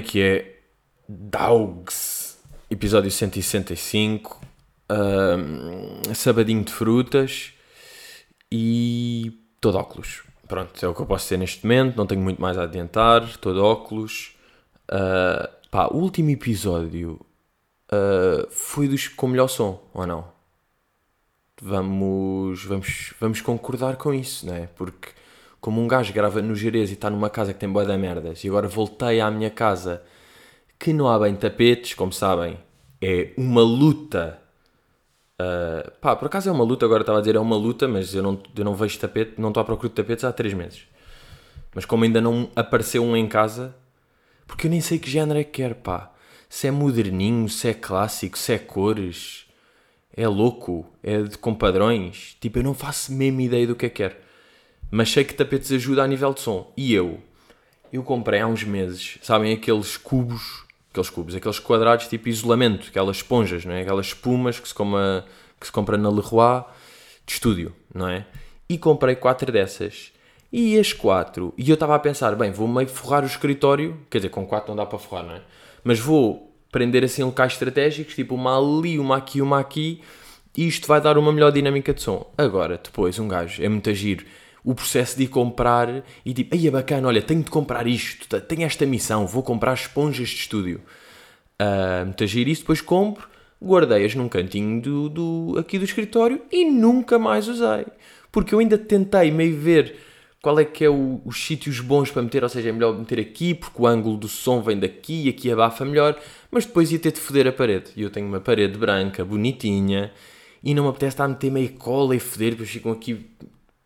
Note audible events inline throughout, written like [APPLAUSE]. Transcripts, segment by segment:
É que é? Dogs, episódio 165, um, sabadinho de frutas e todo óculos. Pronto, é o que eu posso dizer neste momento, não tenho muito mais a adiantar, todo óculos. Uh, pá, o último episódio uh, foi dos com melhor som, ou não? Vamos, vamos, vamos concordar com isso, não é? Porque como um gajo grava no Jerez e está numa casa que tem boa da merdas, e agora voltei à minha casa que não há bem tapetes, como sabem, é uma luta. Uh, pá, por acaso é uma luta, agora estava a dizer é uma luta, mas eu não, eu não vejo tapete, não estou à procura de tapetes há 3 meses. Mas como ainda não apareceu um em casa, porque eu nem sei que género é que quer, pá. Se é moderninho, se é clássico, se é cores, é louco, é de, com padrões. Tipo, eu não faço mesmo ideia do que é que quer. Mas sei que tapetes ajuda a nível de som. E eu? Eu comprei há uns meses, sabem, aqueles cubos, aqueles cubos, aqueles quadrados tipo isolamento, aquelas esponjas, não é? Aquelas espumas que se, coma, que se compra na Leroy de estúdio, não é? E comprei quatro dessas. E as quatro, e eu estava a pensar, bem, vou meio forrar o escritório, quer dizer, com quatro não dá para forrar, não é? Mas vou prender assim locais estratégicos, tipo uma ali, uma aqui, uma aqui, e isto vai dar uma melhor dinâmica de som. Agora, depois, um gajo, é muito agir o processo de ir comprar e tipo, aí é bacana, olha, tenho de comprar isto, tenho esta missão, vou comprar esponjas de estúdio. Uh, muito agir isso, depois compro, guardei-as num cantinho do, do, aqui do escritório e nunca mais usei. Porque eu ainda tentei meio ver qual é que é o, os sítios bons para meter, ou seja, é melhor meter aqui porque o ângulo do som vem daqui e aqui abafa melhor, mas depois ia ter de foder a parede. E eu tenho uma parede branca, bonitinha, e não me apetece estar a meter meio cola e foder, depois ficam aqui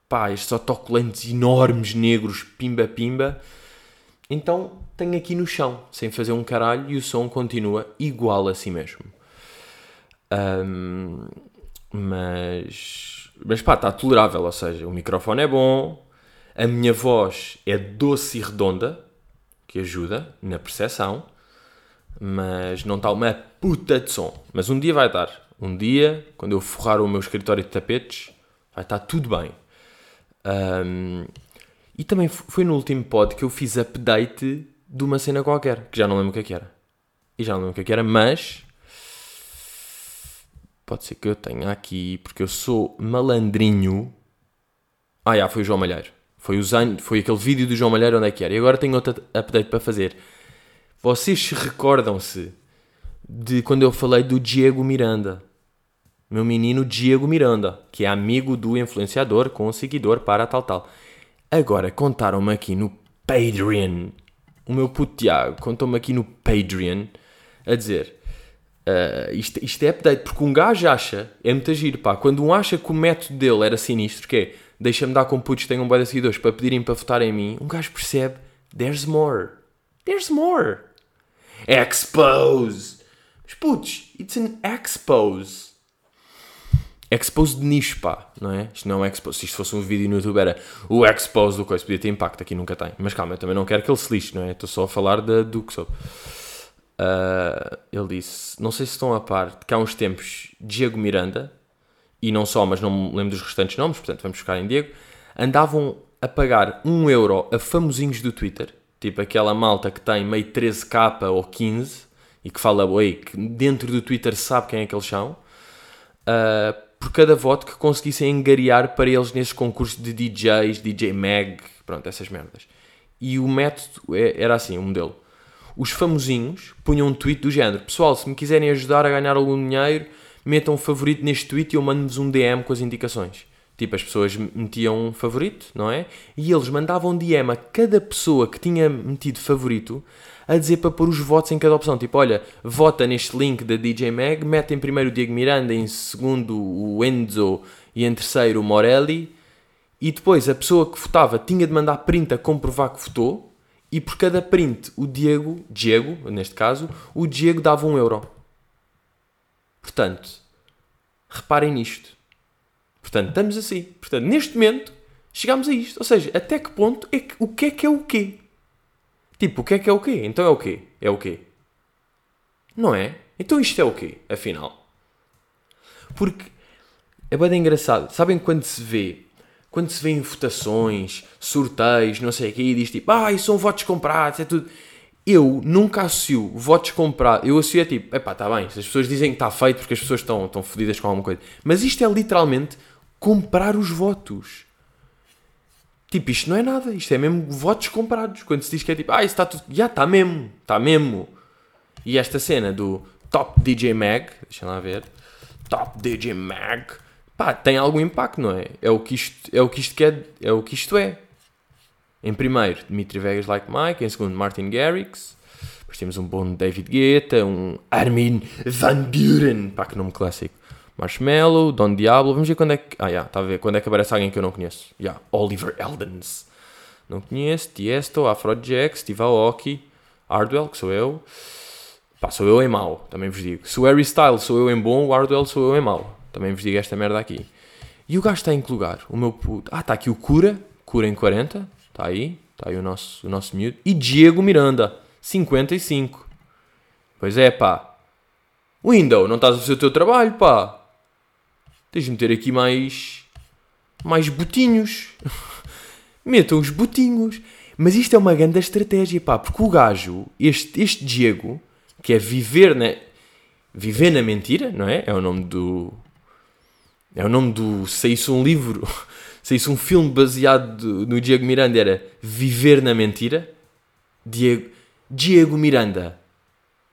pá, estes autocolantes enormes, negros, pimba-pimba. Então tenho aqui no chão, sem fazer um caralho, e o som continua igual a si mesmo. Um, mas, mas pá, está tolerável, ou seja, o microfone é bom, a minha voz é doce e redonda, que ajuda na percepção, mas não está uma puta de som. Mas um dia vai dar. Um dia, quando eu forrar o meu escritório de tapetes, vai estar tudo bem. Um, e também foi no último pod que eu fiz update de uma cena qualquer, que já não lembro o que, é que era. E já não lembro o que, é que era, mas. Pode ser que eu tenha aqui, porque eu sou malandrinho. Ah, já, foi o João Malheiro. Foi, os anos, foi aquele vídeo do João Malheiro onde é que era. E agora tenho outro update para fazer. Vocês recordam-se de quando eu falei do Diego Miranda? Meu menino Diego Miranda, que é amigo do influenciador com seguidor para tal tal. Agora contaram-me aqui no Patreon, o meu puto Tiago contou-me aqui no Patreon a dizer uh, isto, isto é update, porque um gajo acha, é muito giro, pá, quando um acha que o método dele era sinistro, que é deixa-me dar com putos tenham um de seguidores para pedirem para votar em mim, um gajo percebe, there's more, there's more. Expose! Mas putos, it's an expose expose de nicho, pá, não é? Isto não é expose. Se isto fosse um vídeo no YouTube era o expose do coisa, podia ter impacto, aqui nunca tem. Mas calma, eu também não quero que ele se lixe, não é? Estou só a falar de, do que sou. Uh, ele disse, não sei se estão a par, que há uns tempos Diego Miranda, e não só, mas não me lembro dos restantes nomes, portanto vamos buscar em Diego, andavam a pagar 1 euro a famosinhos do Twitter, tipo aquela malta que tem meio 13k ou 15 e que fala, oi, que dentro do Twitter sabe quem é que eles são, uh, por cada voto que conseguissem engariar para eles nesses concursos de DJs, DJ Mag, pronto, essas merdas. E o método é, era assim, o modelo. Os famosinhos punham um tweet do género: Pessoal, se me quiserem ajudar a ganhar algum dinheiro, metam um favorito neste tweet e eu mando-vos um DM com as indicações. Tipo, as pessoas metiam um favorito, não é? E eles mandavam um DM a cada pessoa que tinha metido favorito a dizer para pôr os votos em cada opção. Tipo, olha, vota neste link da DJ Mag, mete em primeiro o Diego Miranda, em segundo o Enzo e em terceiro o Morelli. E depois a pessoa que votava tinha de mandar print a comprovar que votou. E por cada print, o Diego, Diego, neste caso, o Diego dava um euro. Portanto, reparem nisto. Portanto, estamos assim. Portanto, neste momento, chegamos a isto. Ou seja, até que ponto é que o que é que é o quê? Tipo, o que é que é o quê? Então é o quê? É o quê? Não é? Então isto é o quê, afinal? Porque é bem engraçado. Sabem quando se vê? Quando se vê em votações, sorteios, não sei o quê, e diz tipo, ah, são votos comprados, é tudo. eu nunca associo votos comprados. Eu associo é tipo, epá, está bem, as pessoas dizem que está feito porque as pessoas estão, estão fodidas com alguma coisa. Mas isto é literalmente comprar os votos. Tipo, isto não é nada, isto é mesmo votos comprados. Quando se diz que é tipo, ah, isso está tudo. Já está mesmo, está mesmo. E esta cena do Top DJ Mag, deixa lá ver, Top DJ Mag, pá, tem algum impacto, não é? É o que isto é, o que isto quer, é o que isto é. Em primeiro, Dimitri Vegas Like Mike. Em segundo, Martin Garrix. Depois temos um bom David Guetta, um Armin Van Buren. Pá, que nome clássico. Marshmallow, Don Diablo. Vamos ver quando é que. Ah, já, yeah, está a ver. Quando é que aparece alguém que eu não conheço? Já, yeah, Oliver Eldens. Não conheço. Tiesto, Afrojack, Steve Aoki, Hardwell, que sou eu. Pá, sou eu em mau, também vos digo. Se o Harry Styles sou eu em bom, o Hardwell sou eu em mau. Também vos digo esta merda aqui. E o gajo está em que lugar? O meu puto. Ah, está aqui o Cura. Cura em 40. Está aí, está aí o nosso, o nosso miúdo. E Diego Miranda, 55. Pois é, pá. Window, não estás a fazer o teu trabalho, pá. Tens de meter aqui mais. mais botinhos. [LAUGHS] Metam os botinhos. Mas isto é uma grande estratégia, pá. Porque o gajo, este, este Diego, que é viver na. Viver na mentira, não é? É o nome do. É o nome do. Se isso um livro [LAUGHS] se isso um filme baseado no Diego Miranda era Viver na Mentira, Diego, Diego Miranda,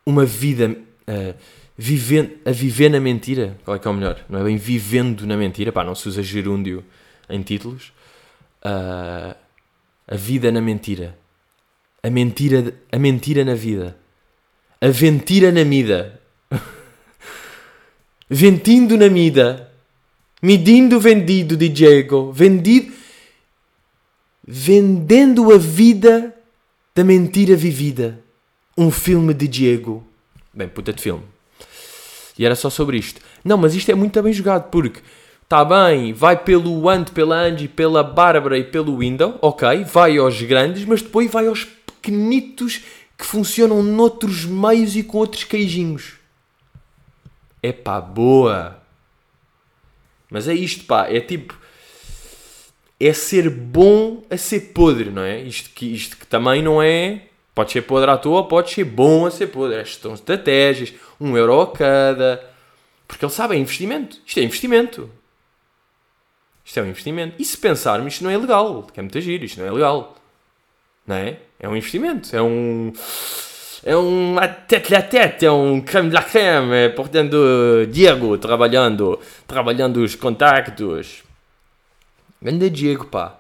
uma vida uh, viver, a viver na mentira, qual é que é o melhor? Não é bem vivendo na mentira, pá, não se usa gerúndio em títulos. Uh, a vida na mentira. A mentira, a mentira na vida. A ventira na mida. [LAUGHS] Ventindo na mida. Medindo vendido de Diego. Vendido. Vendendo a vida da mentira vivida. Um filme de Diego. Bem, puta de filme. E era só sobre isto. Não, mas isto é muito bem jogado porque está bem, vai pelo Ant, pela Angie, pela Bárbara e pelo Window, ok, vai aos grandes, mas depois vai aos pequenitos que funcionam noutros meios e com outros queijinhos. É pá, boa! Mas é isto, pá, é tipo. É ser bom a ser podre, não é? Isto que, isto que também não é. Pode ser podre à toa, pode ser bom a ser podre. Estas são estratégias, um euro a cada. Porque ele sabe, é investimento. Isto é investimento. Isto é um investimento. E se pensarmos, isto não é legal. Que é muito giro, isto não é legal. Não é? É um investimento. É um é um tete a tete, é um creme de la creme, portanto, Diego trabalhando, trabalhando os contactos. Grande Diego, pá.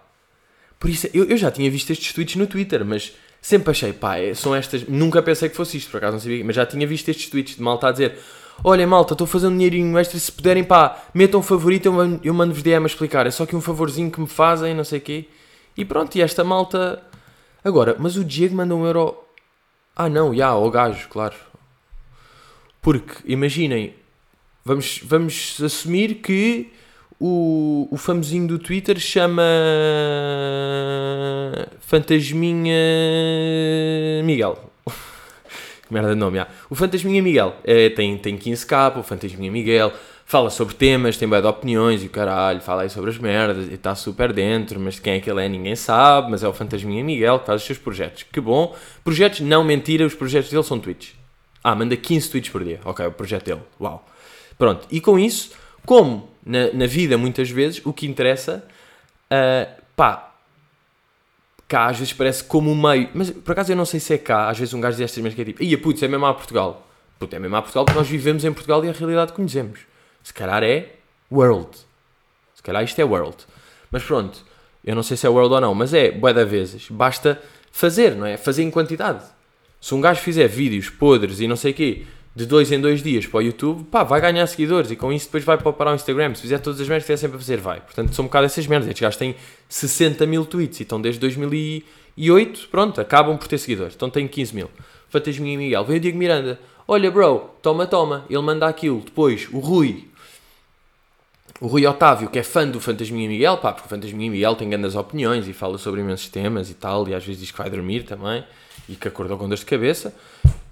Por isso, eu, eu já tinha visto estes tweets no Twitter, mas sempre achei, pá, é, são estas. Nunca pensei que fosse isto, por acaso não sabia, mas já tinha visto estes tweets de malta a dizer: Olha, malta, estou fazendo um dinheirinho extra, se puderem, pá, metam um favorito, eu, mando-vos DM a explicar. É só que um favorzinho que me fazem, não sei o quê. E pronto, e esta malta. Agora, mas o Diego manda um euro ah, não, já, o gajo, claro. Porque, imaginem, vamos, vamos assumir que o, o famosinho do Twitter chama Fantasminha Miguel. [LAUGHS] que merda de nome, já. O Fantasminha Miguel é, tem, tem 15k, o Fantasminha Miguel fala sobre temas, tem bem de opiniões e o caralho, fala aí sobre as merdas e está super dentro, mas quem é que ele é ninguém sabe, mas é o Fantasminha Miguel que faz os seus projetos. Que bom. Projetos, não mentira, os projetos dele são tweets. Ah, manda 15 tweets por dia. Ok, o projeto dele. Uau. Pronto. E com isso, como na, na vida muitas vezes, o que interessa, uh, pá, cá às vezes parece como um meio, mas por acaso eu não sei se é cá, às vezes um gajo diz estas que é tipo, ia putz, é mesmo a Portugal. Puta, é mesmo a Portugal porque nós vivemos em Portugal e a realidade conhecemos. Se calhar é world. Se calhar isto é world. Mas pronto, eu não sei se é world ou não, mas é, bué da vezes, basta fazer, não é? Fazer em quantidade. Se um gajo fizer vídeos podres e não sei o quê, de dois em dois dias para o YouTube, pá, vai ganhar seguidores e com isso depois vai para o Instagram. Se fizer todas as merdas que estiver sempre a fazer, vai. Portanto, são um bocado essas merdas. Estes gajos têm 60 mil tweets e estão desde 2008, pronto, acabam por ter seguidores. Então têm 15 mil. Fantasminha e Miguel. Veio o Diego Miranda. Olha, bro, toma, toma. Ele manda aquilo. Depois, o Rui, o Rui Otávio, que é fã do Fantasminha Miguel, pá, porque o Fantasminha Miguel tem grandes opiniões e fala sobre imensos temas e tal, e às vezes diz que vai dormir também, e que acordou com dor de cabeça.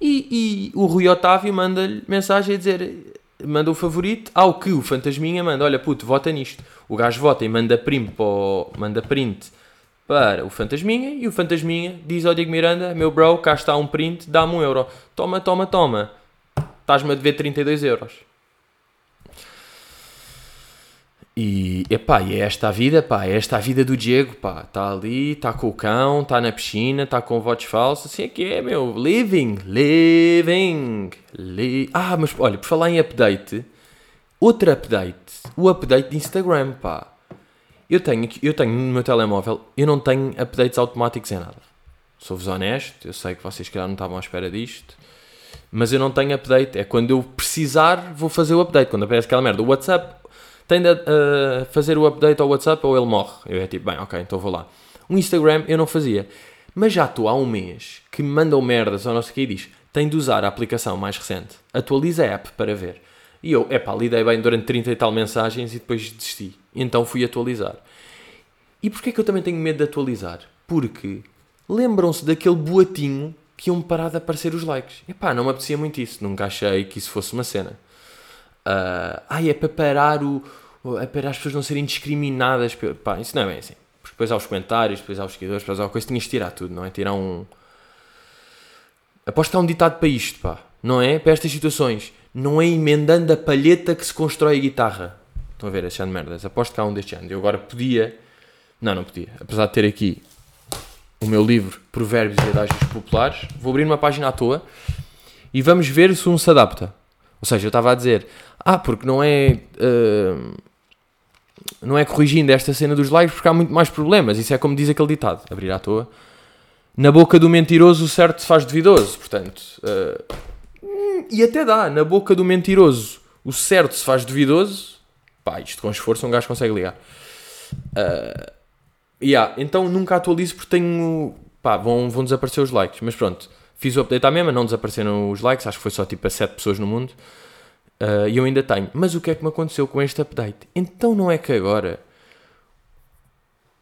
E, e o Rui Otávio manda-lhe mensagem a dizer, manda o favorito, ao que o Fantasminha manda, olha puto, vota nisto. O gajo vota e manda print para o, manda print para o Fantasminha e o Fantasminha diz ao Diego Miranda: Meu bro, cá está um print, dá-me um euro. Toma, toma, toma. Estás-me a dever 32 euros. E, epá, e é esta a vida, pá, é esta a vida do Diego, pá. Está ali, está com o cão, está na piscina, está com votos falsos, assim é que é, meu. Living, living. Li ah, mas olha, por falar em update, outro update, o update de Instagram, pá. Eu tenho, eu tenho no meu telemóvel, eu não tenho updates automáticos em nada. Sou-vos honesto, eu sei que vocês, calhar, não estavam à espera disto. Mas eu não tenho update. É quando eu precisar, vou fazer o update. Quando aparece aquela merda. O WhatsApp tem de uh, fazer o update ao WhatsApp ou ele morre. Eu é tipo, bem, ok, então vou lá. O Instagram eu não fazia. Mas já estou há um mês que me mandam merdas ao nosso que e diz tem de usar a aplicação mais recente. Atualiza a app para ver. E eu, epá, lidei bem durante 30 e tal mensagens e depois desisti. Então fui atualizar. E porquê que eu também tenho medo de atualizar? Porque lembram-se daquele boatinho que iam parar de aparecer os likes. Epá, não me apetecia muito isso. Nunca achei que isso fosse uma cena. Uh, ai, é para parar o. É para as pessoas não serem discriminadas. Pá, isso não é bem assim. Porque depois há os comentários, depois há os seguidores, depois há uma coisa, tinhas de tirar tudo, não é? Tirar um. Aposto que há um ditado para isto, pá. Não é? Para estas situações. Não é emendando a palheta que se constrói a guitarra. Estão a ver este ano de merdas. Aposto que há um destes anos. Eu agora podia. Não, não podia. Apesar de ter aqui o meu livro Provérbios e Adágios Populares, vou abrir uma página à toa e vamos ver se um se adapta. Ou seja, eu estava a dizer, ah, porque não é. Uh, não é corrigindo esta cena dos likes porque há muito mais problemas. Isso é como diz aquele ditado, abrir à toa. Na boca do mentiroso o certo se faz duvidoso. Portanto, uh, e até dá, na boca do mentiroso o certo se faz duvidoso. Pá, isto com esforço um gajo consegue ligar. Uh, yeah, então nunca atualizo porque tenho. Pá, vão, vão desaparecer os likes. Mas pronto, Fiz o update à mesma, não desapareceram os likes, acho que foi só tipo a 7 pessoas no mundo. Uh, e eu ainda tenho. Mas o que é que me aconteceu com este update? Então não é que agora,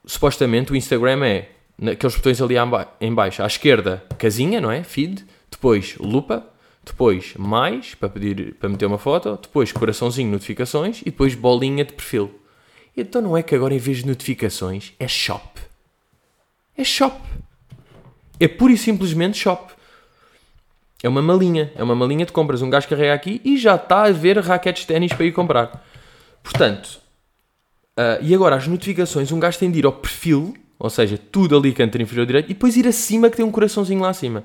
supostamente, o Instagram é naqueles botões ali em baixo, à esquerda, casinha, não é? Feed, depois lupa, depois mais, para pedir, para meter uma foto, depois coraçãozinho, notificações e depois bolinha de perfil. Então não é que agora em vez de notificações é shop. É shop. É pura e simplesmente shop. É uma malinha, é uma malinha de compras. Um gajo carrega aqui e já está a ver raquetes de ténis para ir comprar. Portanto, uh, e agora as notificações, um gajo tem de ir ao perfil, ou seja, tudo ali canto inferior direito, e depois ir acima que tem um coraçãozinho lá acima.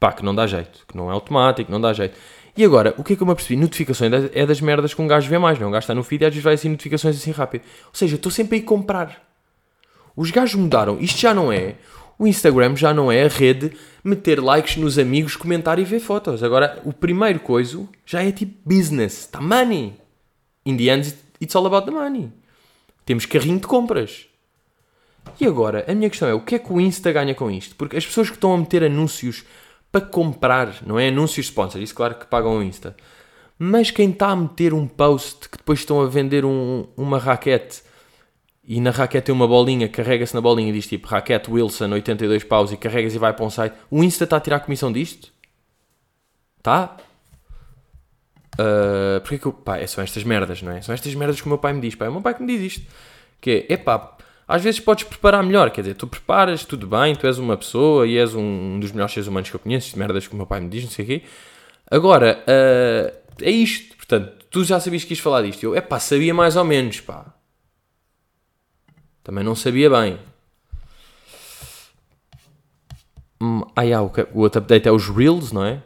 Pá, que não dá jeito, que não é automático, não dá jeito. E agora, o que é que eu me apercebi? Notificações é das merdas que um gajo vê mais, não? Um gajo está no feed e às vezes vai assim notificações assim rápido. Ou seja, estou sempre a ir comprar. Os gajos mudaram. Isto já não é o Instagram já não é a rede meter likes nos amigos, comentar e ver fotos. Agora, o primeiro coisa já é tipo business. Está money. In the end, it's all about the money. Temos carrinho de compras. E agora, a minha questão é, o que é que o Insta ganha com isto? Porque as pessoas que estão a meter anúncios para comprar, não é anúncios sponsor, isso claro que pagam o Insta. Mas quem está a meter um post que depois estão a vender um, uma raquete e na raquete tem uma bolinha, carrega-se na bolinha e diz tipo raquete Wilson 82 paus e carregas e vai para um site, o Insta está a tirar a comissão disto? Tá? Uh, porque que eu, pá, é são estas merdas, não é? São estas merdas que o meu pai me diz, pá, é o meu pai que me diz isto. Que é, epá, às vezes podes preparar melhor, quer dizer, tu preparas, tudo bem, tu és uma pessoa e és um, dos melhores seres humanos que eu conheço, merdas que o meu pai me diz, não sei o quê. Agora, uh, é isto, portanto, tu já sabias que ias falar disto. Eu, epá, sabia mais ou menos, pá. Também não sabia bem. Hum, ah, yeah, o, o outro update é os Reels, não é?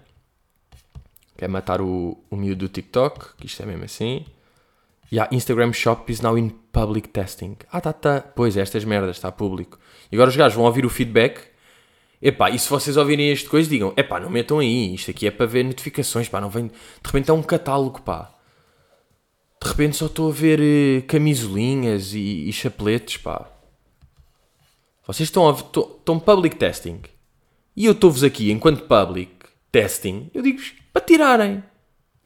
Que é matar o, o miúdo do TikTok, que isto é mesmo assim. Yeah, Instagram Shop is now in public testing. Ah, tá, tá. Pois, é, estas merdas, está público. E agora os gajos vão ouvir o feedback. Epá, e se vocês ouvirem este coisa, digam, epá, não metam aí, isto aqui é para ver notificações, pá, não vem... De repente é um catálogo, pá de repente só estou a ver uh, camisolinhas e, e, chapeletes, pá. Vocês estão, a, estão public testing. E eu estou-vos aqui, enquanto public testing, eu digo-vos para tirarem.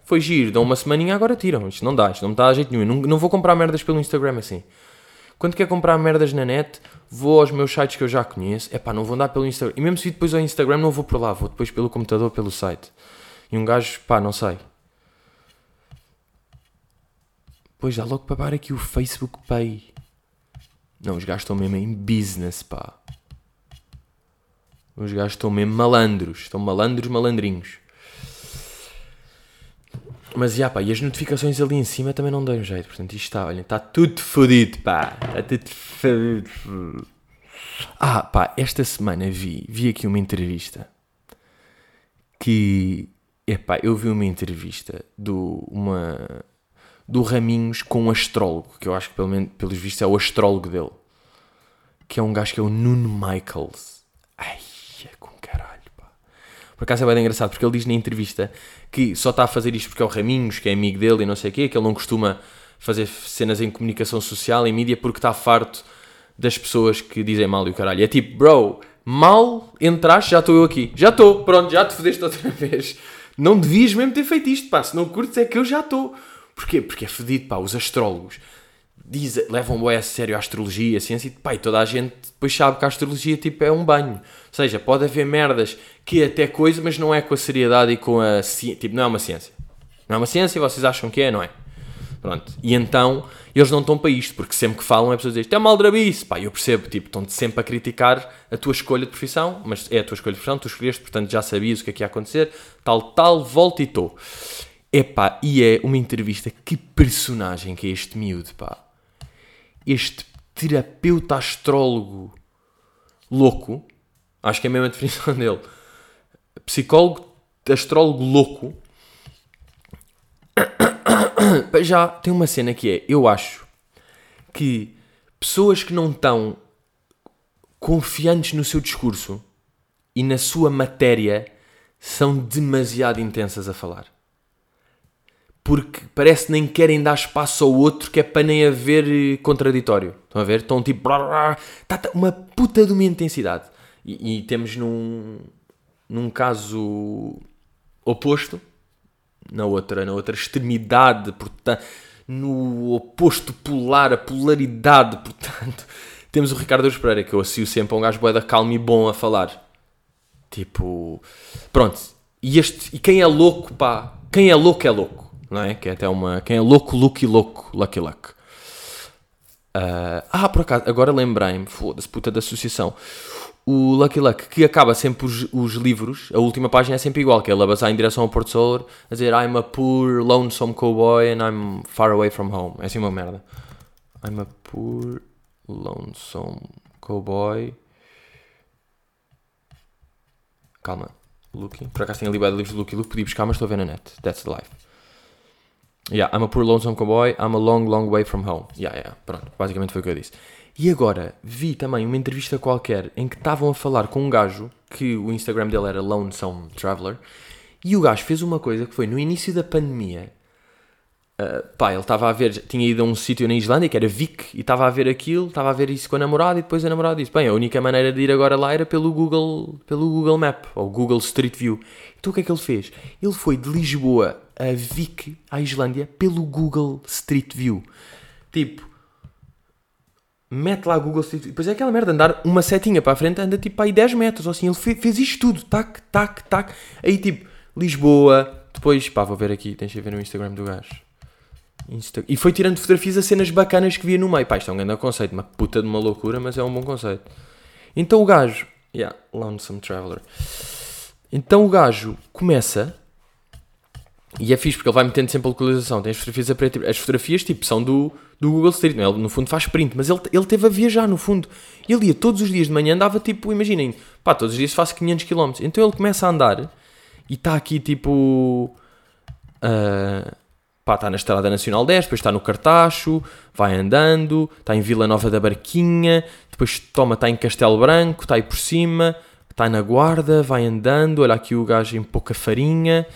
Foi giro, dão uma semaninha, agora tiram. Isto não dá, isto não me dá jeito nenhum. Não, não vou comprar merdas pelo Instagram assim. Quando quer comprar merdas na net, vou aos meus sites que eu já conheço. É pá, não vou andar pelo Instagram. E mesmo se depois ao Instagram, não vou por lá, vou depois pelo computador, pelo site. E um gajo, pá, não sei. Pois dá logo para pagar aqui o Facebook Pay. Não, os gajos estão mesmo em business, pá. Os gajos estão mesmo malandros. Estão malandros, malandrinhos. Mas, já, pá, e as notificações ali em cima também não dão jeito. Portanto, isto está, olha, está tudo fodido, pá. Está tudo fodido. Ah, pá, esta semana vi, vi aqui uma entrevista que, epá, eu vi uma entrevista do, uma, do Raminhos com um astrólogo, que eu acho que pelo menos, pelos vistos é o astrólogo dele, que é um gajo que é o Nuno Michaels. Ai, é com caralho, pá. Por acaso é bem engraçado, porque ele diz na entrevista que só está a fazer isto porque é o Raminhos, que é amigo dele e não sei o quê, que ele não costuma fazer cenas em comunicação social, em mídia, porque está farto das pessoas que dizem mal e o caralho. É tipo, bro, mal entraste, já estou eu aqui. Já estou, pronto, já te fodeste outra [LAUGHS] vez. Não devias mesmo ter feito isto, pá. Se não curtes é que eu já estou. Porquê? Porque é fedido, pá. Os astrólogos diz, levam bem a sério a astrologia, a ciência, e pá, e toda a gente depois sabe que a astrologia tipo, é um banho. Ou seja, pode haver merdas que até coisa, mas não é com a seriedade e com a ciência. Tipo, não é uma ciência. Não é uma ciência, vocês acham que é, não é? Pronto. E então, eles não estão para isto, porque sempre que falam é pessoas dizem, isto é maldrabice, pá, eu percebo, tipo, estão sempre a criticar a tua escolha de profissão, mas é a tua escolha de profissão, tu escolheste, portanto já sabias o que é que ia acontecer, tal, tal, volta e estou. Epá, e é uma entrevista, que personagem que é este miúdo, pá. Este terapeuta astrólogo louco, acho que é a mesma definição [LAUGHS] dele, psicólogo, astrólogo louco, [COUGHS] já tem uma cena que é, eu acho que pessoas que não estão confiantes no seu discurso e na sua matéria são demasiado intensas a falar. Porque parece que nem querem dar espaço ao outro, que é para nem haver eh, contraditório. Estão a ver? Estão tipo. Tá, tá, uma puta de uma intensidade. E, e temos num, num caso oposto, na outra, na outra extremidade, portanto, no oposto polar, a polaridade, portanto, [LAUGHS] temos o Ricardo Eus Pereira, que eu associo sempre a um gajo boeda calmo e bom a falar. Tipo, pronto. E, este, e quem é louco, pá, quem é louco é louco, não é? Que é até uma, quem é louco, lucky louco, lucky luck. Uh, ah, por acaso, agora lembrei-me, foda-se, puta da associação o Lucky Luck, que acaba sempre os, os, livros, a última página é sempre igual, que é ele a em direção ao Porto Sol, a dizer I'm a poor, lonesome cowboy and I'm far away from home. É assim uma merda. I'm a poor, lonesome cowboy. Calma. Lucky. Por acaso tenho ali livros de Lucky Luke, podia buscar, mas estou a ver na net. That's the life. Yeah, I'm a poor lonesome cowboy, I'm a long, long way from home. Yeah, yeah, pronto. Basicamente foi o que eu disse. E agora vi também uma entrevista qualquer em que estavam a falar com um gajo que o Instagram dele era Lonesome Traveler e o gajo fez uma coisa que foi no início da pandemia. Uh, pá, ele estava a ver, tinha ido a um sítio na Islândia que era Vik e estava a ver aquilo, estava a ver isso com a namorada e depois a namorada disse: Bem, a única maneira de ir agora lá era pelo Google, pelo Google Map ou Google Street View. Então o que é que ele fez? Ele foi de Lisboa a Vik, à Islândia, pelo Google Street View. Tipo, mete lá Google Street Depois é aquela merda, andar uma setinha para a frente, anda tipo aí 10 metros, ou assim, ele fez, fez isto tudo, tac, tac, tac. Aí tipo, Lisboa, depois, pá, vou ver aqui, tens de ver no Instagram do gajo. Insta... E foi tirando fotografias a cenas bacanas que via no meio. Pá, isto é um grande conceito, uma puta de uma loucura, mas é um bom conceito. Então o gajo, yeah, Lonesome Traveler. Então o gajo começa e é fixe porque ele vai metendo sempre a localização. Tem as fotografias a preto. As fotografias, tipo, são do, do Google Street. Ele, no fundo, faz print. Mas ele, ele teve a viajar, no fundo. Ele ia todos os dias de manhã, andava, tipo, imaginem, pá, todos os dias faço 500 km. Então ele começa a andar e está aqui, tipo. Uh, pá, está na Estrada Nacional 10, depois está no Cartacho, vai andando, está em Vila Nova da Barquinha, depois toma, está em Castelo Branco, está aí por cima, está na Guarda, vai andando, olha aqui o gajo em pouca farinha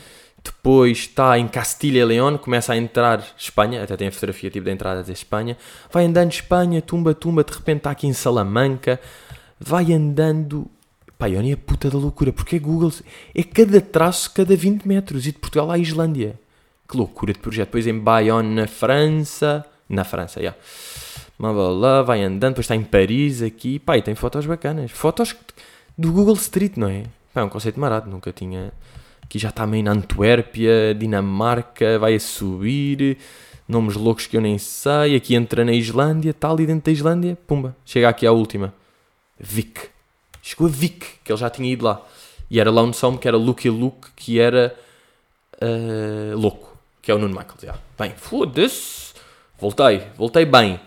depois está em Castilha e León, começa a entrar Espanha, até tem a fotografia tipo da entrada de Espanha, vai andando Espanha, tumba, tumba, de repente está aqui em Salamanca, vai andando, pá, nem a puta da loucura, porque é Google, é cada traço cada 20 metros, e de Portugal à Islândia, que loucura de projeto, depois em Bayonne, na França, na França, já, yeah. vai andando, depois está em Paris aqui, pá, e tem fotos bacanas, fotos do Google Street, não é? Pá, é um conceito marado, nunca tinha Aqui já está meio na Antuérpia, Dinamarca, vai a subir. nomes loucos que eu nem sei. Aqui entra na Islândia, tal, e dentro da Islândia, pumba, chega aqui à última. Vic. Chegou a Vic, que ele já tinha ido lá. E era Lonesome, que era e Luke, que era uh, louco, que é o Nuno Michaels. Já. Bem, foda-se. Voltei, voltei bem.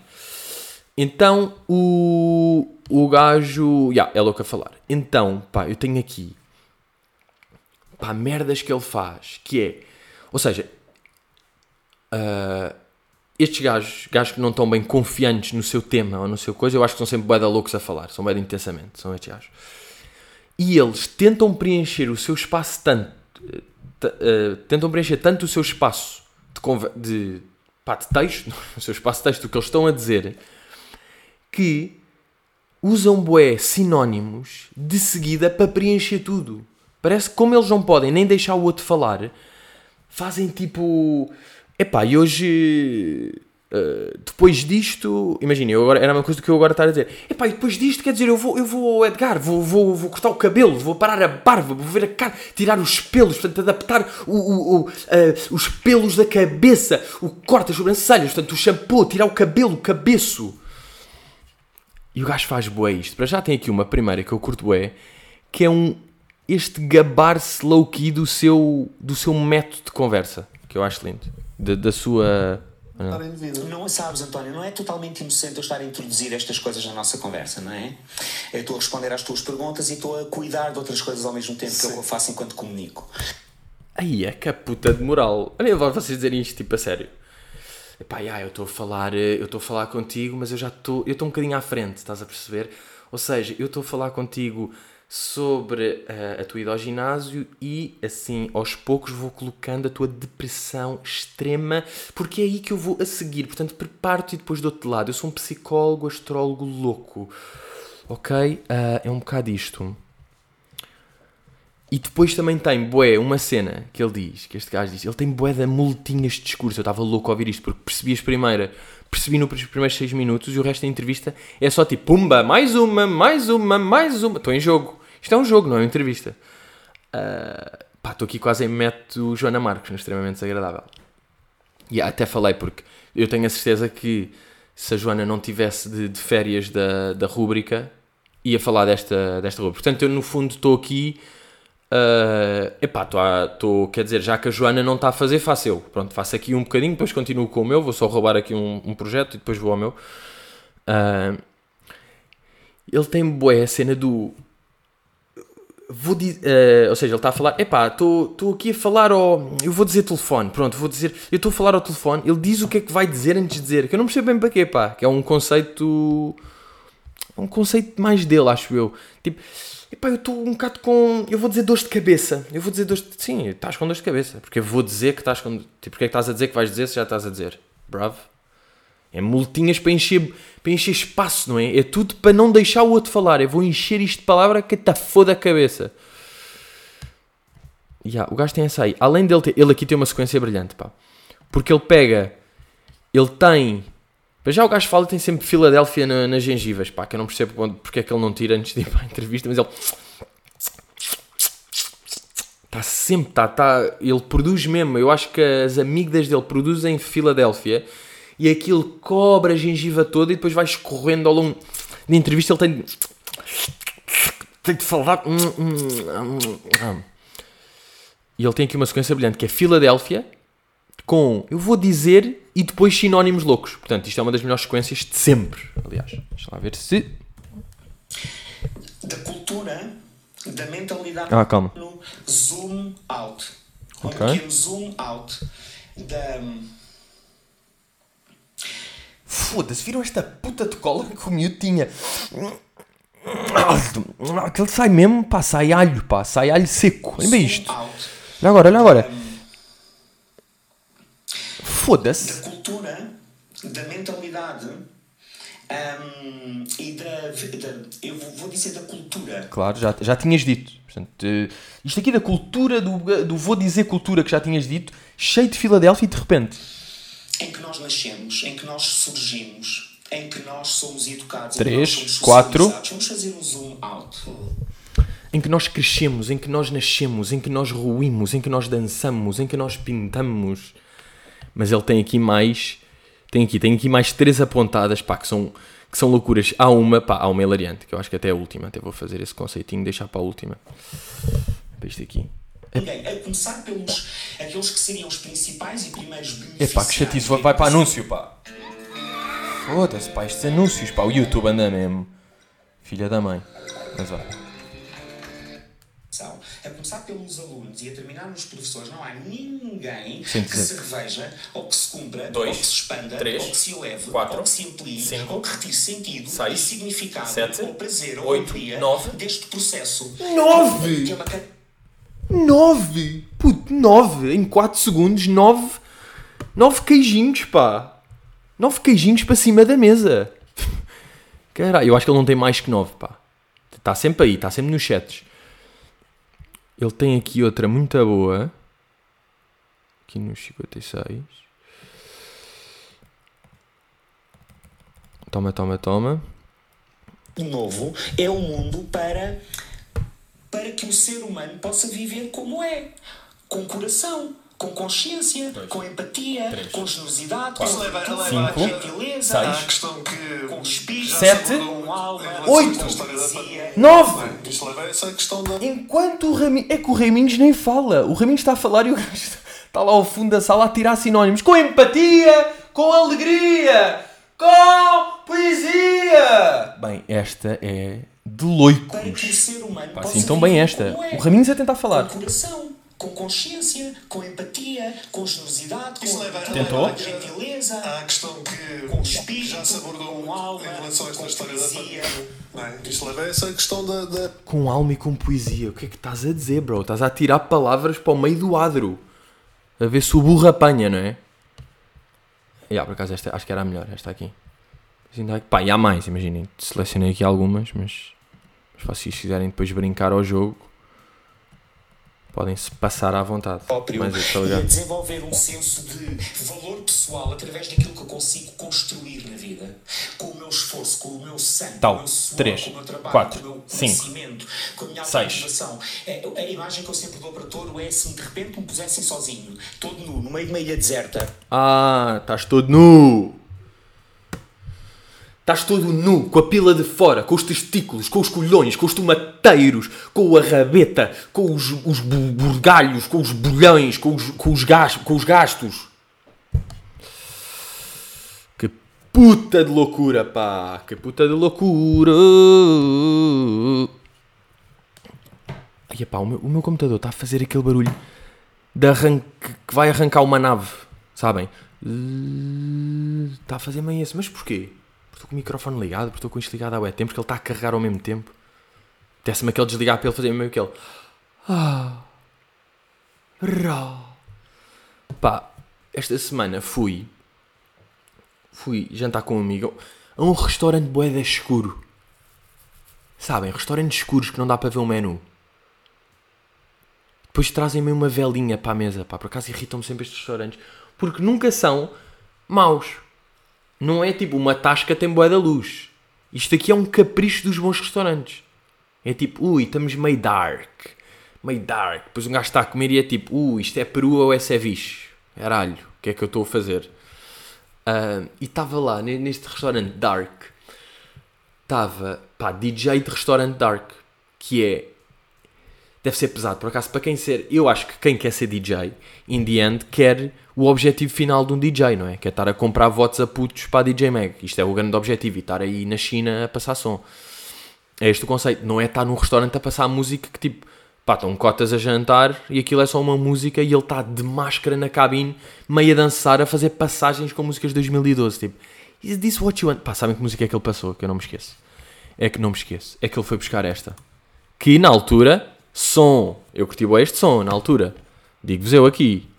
Então o, o gajo. Yeah, é louco a falar. Então, pá, eu tenho aqui. Pá, merdas que ele faz. Que é. Ou seja. Uh, estes gajos, gajos que não estão bem confiantes no seu tema ou no seu coisa, eu acho que são sempre bué loucos a falar. São bem intensamente. São estes gajos. E eles tentam preencher o seu espaço tanto. Uh, tentam preencher tanto o seu espaço de, de, pá, de texto, [LAUGHS] o seu espaço de texto, o que eles estão a dizer que usam bué sinónimos de seguida para preencher tudo. Parece que como eles não podem nem deixar o outro falar, fazem tipo... Epá, e hoje... Uh, depois disto, imagina, eu agora, era uma coisa que eu agora estava a dizer. Epá, e depois disto, quer dizer, eu vou, eu vou Edgar, vou, vou, vou cortar o cabelo, vou parar a barba, vou ver a cara, tirar os pelos, portanto, adaptar o, o, o uh, os pelos da cabeça, o corte, as sobrancelhas, portanto, o shampoo, tirar o cabelo, o cabeço. E o gajo faz bué isto. Para já tem aqui uma primeira que eu curto bué, que é um este gabar-se low-key do seu, do seu método de conversa, que eu acho lindo. Da, da sua... Não sabes, António, não é totalmente inocente eu estar a introduzir estas coisas na nossa conversa, não é? Eu estou a responder às tuas perguntas e estou a cuidar de outras coisas ao mesmo tempo Sim. que eu faço enquanto comunico. Aí é que a puta de moral. Olha, vocês dizerem isto tipo a sério. Epá, yeah, eu estou a falar, eh, eu estou a falar contigo, mas eu já estou, eu estou um bocadinho à frente, estás a perceber? Ou seja, eu estou a falar contigo sobre uh, a tua ida ao ginásio e assim aos poucos vou colocando a tua depressão extrema, porque é aí que eu vou a seguir. Portanto, preparo-te e depois do outro lado. Eu sou um psicólogo, astrólogo louco. Ok? Uh, é um bocado isto. E depois também tem, boé, uma cena que ele diz, que este gajo diz, ele tem boé de multinhas de discurso. Eu estava louco a ouvir isto, porque percebi as primeiras, percebi nos primeiros 6 minutos e o resto da entrevista é só tipo, pumba, mais uma, mais uma, mais uma. Estou em jogo. Isto é um jogo, não é uma entrevista. Uh, pá, estou aqui quase em método Joana Marcos, no extremamente desagradável. E até falei, porque eu tenho a certeza que se a Joana não tivesse de, de férias da, da rúbrica, ia falar desta, desta rúbrica. Portanto, eu no fundo estou aqui Uh, epá, estou, quer dizer, já que a Joana não está a fazer, faço eu. Pronto, faço aqui um bocadinho, depois continuo com o meu, vou só roubar aqui um, um projeto e depois vou ao meu. Uh, ele tem boa a cena do. Vou uh, ou seja, ele está a falar, epá, estou aqui a falar ao. Eu vou dizer telefone, pronto, vou dizer. Eu estou a falar ao telefone, ele diz o que é que vai dizer antes de dizer, que eu não percebo bem para quê, pá, que é um conceito. Um conceito mais dele, acho eu. Tipo Epá, eu estou um bocado com. Eu vou dizer dor de cabeça. Eu vou dizer dor de. Sim, estás com dor de cabeça. Porque eu vou dizer que estás com. Tipo, porque é que estás a dizer que vais dizer se já estás a dizer? Bravo. É multinhas para encher, para encher espaço, não é? É tudo para não deixar o outro falar. Eu vou encher isto de palavra que está foda a cabeça. Yeah, o gajo tem essa aí. Além dele ter. Ele aqui tem uma sequência brilhante, pá. Porque ele pega. Ele tem mas já o gajo fala tem sempre Filadélfia na, nas gengivas, pá, que eu não percebo porque é que ele não tira antes de ir para a entrevista, mas ele. Está sempre, tá, tá, ele produz mesmo. Eu acho que as amígdalas dele produzem Filadélfia e aquilo cobra a gengiva toda e depois vai escorrendo ao longo da entrevista. Ele tem. tem de falar. E ele tem aqui uma sequência brilhante que é Filadélfia com eu vou dizer e depois sinónimos loucos. Portanto, isto é uma das melhores sequências de sempre. Aliás, deixa lá ver se. Da cultura, da mentalidade. Ah, calma. Zoom out. Um okay. pequeno zoom out da. Foda-se, viram esta puta de cola que o miúdo tinha? Aquele sai mesmo, pá, sai alho, pá, sai alho seco. Olha bem isto. Olha agora, olha agora. Foda-se. Da cultura, da mentalidade um, e da, da, Eu vou dizer da cultura. Claro, já, já tinhas dito. Portanto, isto aqui da cultura, do, do vou dizer cultura que já tinhas dito, cheio de Filadélfia e de repente. Em que nós nascemos, em que nós surgimos, em que nós somos educados, 3, 4. Vamos fazer um zoom out. Em que nós crescemos, em que nós nascemos, em que nós ruímos, em que nós dançamos, em que nós pintamos Mas ele tem aqui mais. Tem aqui, tem aqui mais três apontadas, pá, que são, que são loucuras. Há uma, pá, há uma hilariante, que eu acho que até é a última. Até vou fazer esse conceitinho, deixar para a última. Para isto aqui. Ninguém, a começar pelos aqueles que seriam os principais e primeiros Epá, que beneficiários. chatice, vai, vai para anúncio, pá. Foda-se, pá, estes anúncios, pá, o YouTube anda mesmo. Filha da mãe. Mas ó. São, A começar pelos alunos e a terminar nos professores, não há ninguém Sim, que se reveja, ou que se cumpra, Dois, ou que se expanda, três, ou que se eleve, quatro, ou que se amplie, cinco, ou que retire sentido seis, e significado, sete, ou prazer, ou oito, alegria nove. deste processo. Nove! Que é uma 9! Puto, 9! Em 4 segundos, 9. 9 queijinhos, pá! 9 queijinhos para cima da mesa! [LAUGHS] Caralho, eu acho que ele não tem mais que 9, pá. Está sempre aí, está sempre nos chats. Ele tem aqui outra muito boa. Aqui nos 56. Toma, toma, toma. novo é um mundo para, para que o ser humano possa viver como é, com coração, com consciência, com empatia, com generosidade, com leva- virtude, leva com Cinco, gentileza, seis, a questão que. com espírito, Sete, com alma, oito. 9! Isto leva a essa questão da. Enquanto o Raminhos. É que o Raminhos nem fala. O Raminhos está a falar e o gajo está lá ao fundo da sala a tirar sinónimos. Com empatia, com alegria, com poesia. Bem, esta é de Para que o loicos. Pá, assim tão bem esta. é, O Raminhos a tentar falar. Com coração, com consciência, com empatia, com generosidade, com Isso leva- Tentou? com gentileza. Há a questão que Com espírito, já se abordou com alma, em relação a esta história da poesia. pandemia. Não é? Isto leva a essa questão da. da- Com alma e com poesia. O que é que estás a dizer, bro? Estás a tirar palavras para o meio do adro. A ver se o burro apanha, não é? Ya, por acaso esta acho que era a melhor, esta aqui. Há- Pá, e há mais, imaginem. Selecionei aqui algumas, mas, mas se vocês quiserem depois brincar ao jogo, podem se passar à vontade. próprio Mas eu e a desenvolver um senso de valor pessoal através daquilo que eu consigo construir na vida com o meu esforço, com o meu sangue, Tal. com o meu suor, Três, com o meu trabalho, quatro, com o meu cinco, conhecimento, com a minha seis. motivação. É, a imagem que eu sempre dou para touro é assim, de repente me pusessem sozinho, todo nu, no meio de uma ilha deserta, Ah, estás todo nu! Estás todo nu, com a pila de fora, com os testículos, com os colhões, com os tomateiros, com a rabeta, com os, os bu- burgalhos, com os bolhões, com os, com, os gas, com os gastos. Que puta de loucura, pá! Que puta de loucura! Ai, pá, o meu, o meu computador está a fazer aquele barulho de arranque que vai arrancar uma nave, sabem? Está a fazer meio esse, mas porquê? Estou com o microfone ligado, porque estou com isto ligado há bué tempo, porque ele está a carregar ao mesmo tempo. Desce-me aquele desligar para ele fazer meio aquele. Ah. Rá. Pá, esta semana fui. Fui jantar com um amigo a um restaurante boeda escuro. Sabem, restaurantes escuros que não dá para ver o menu. Depois trazem-me uma velinha para a mesa, pá. Por acaso irritam-me sempre estes restaurantes. Porque nunca são maus. Não é tipo uma tasca tem boa da luz. Isto aqui é um capricho dos bons restaurantes. É tipo, ui, estamos meio dark. Meio dark. Depois um gajo está a comer e é tipo, ui, isto é peru ou é ceviche? Caralho, o que é que eu estou a fazer? Ah, e estava lá, ne- neste restaurante dark, estava, pá, DJ de restaurante dark, que é deve ser pesado. Por acaso, para quem ser, eu acho que quem quer ser DJ, in the end, quer o objetivo final de um DJ, não é? Quer estar a comprar votos a putos para a DJ Mag. Isto é o grande objetivo, e estar aí na China a passar som. É este o conceito. Não é estar num restaurante a passar música que tipo, pá, estão cotas a jantar e aquilo é só uma música e ele está de máscara na cabine, meio a dançar, a fazer passagens com músicas de 2012. Tipo, is this what you want? Pá, sabem que música é que ele passou? Que eu não me esqueço. É que não me esqueço. É que ele foi buscar esta. Que na altura, som. Eu curti este som na altura. Digo-vos eu aqui.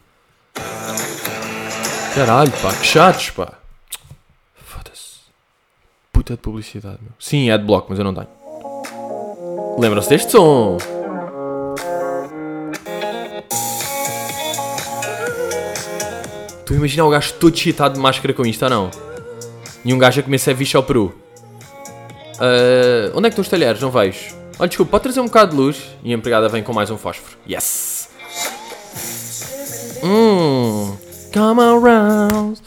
Caralho, pá, que chatos, pá. Foda-se. Puta de publicidade, meu. Sim, é adblock, mas eu não tenho. Lembram-se deste som? Tu imagina o gajo todo cheatado de máscara com isto ou não? E um gajo a comer ceviche ao peru. Ah, onde é que estão os talheres? Não vejo. Olha, desculpa, pode trazer um bocado de luz? E a empregada vem com mais um fósforo. Yes! Hum, come around.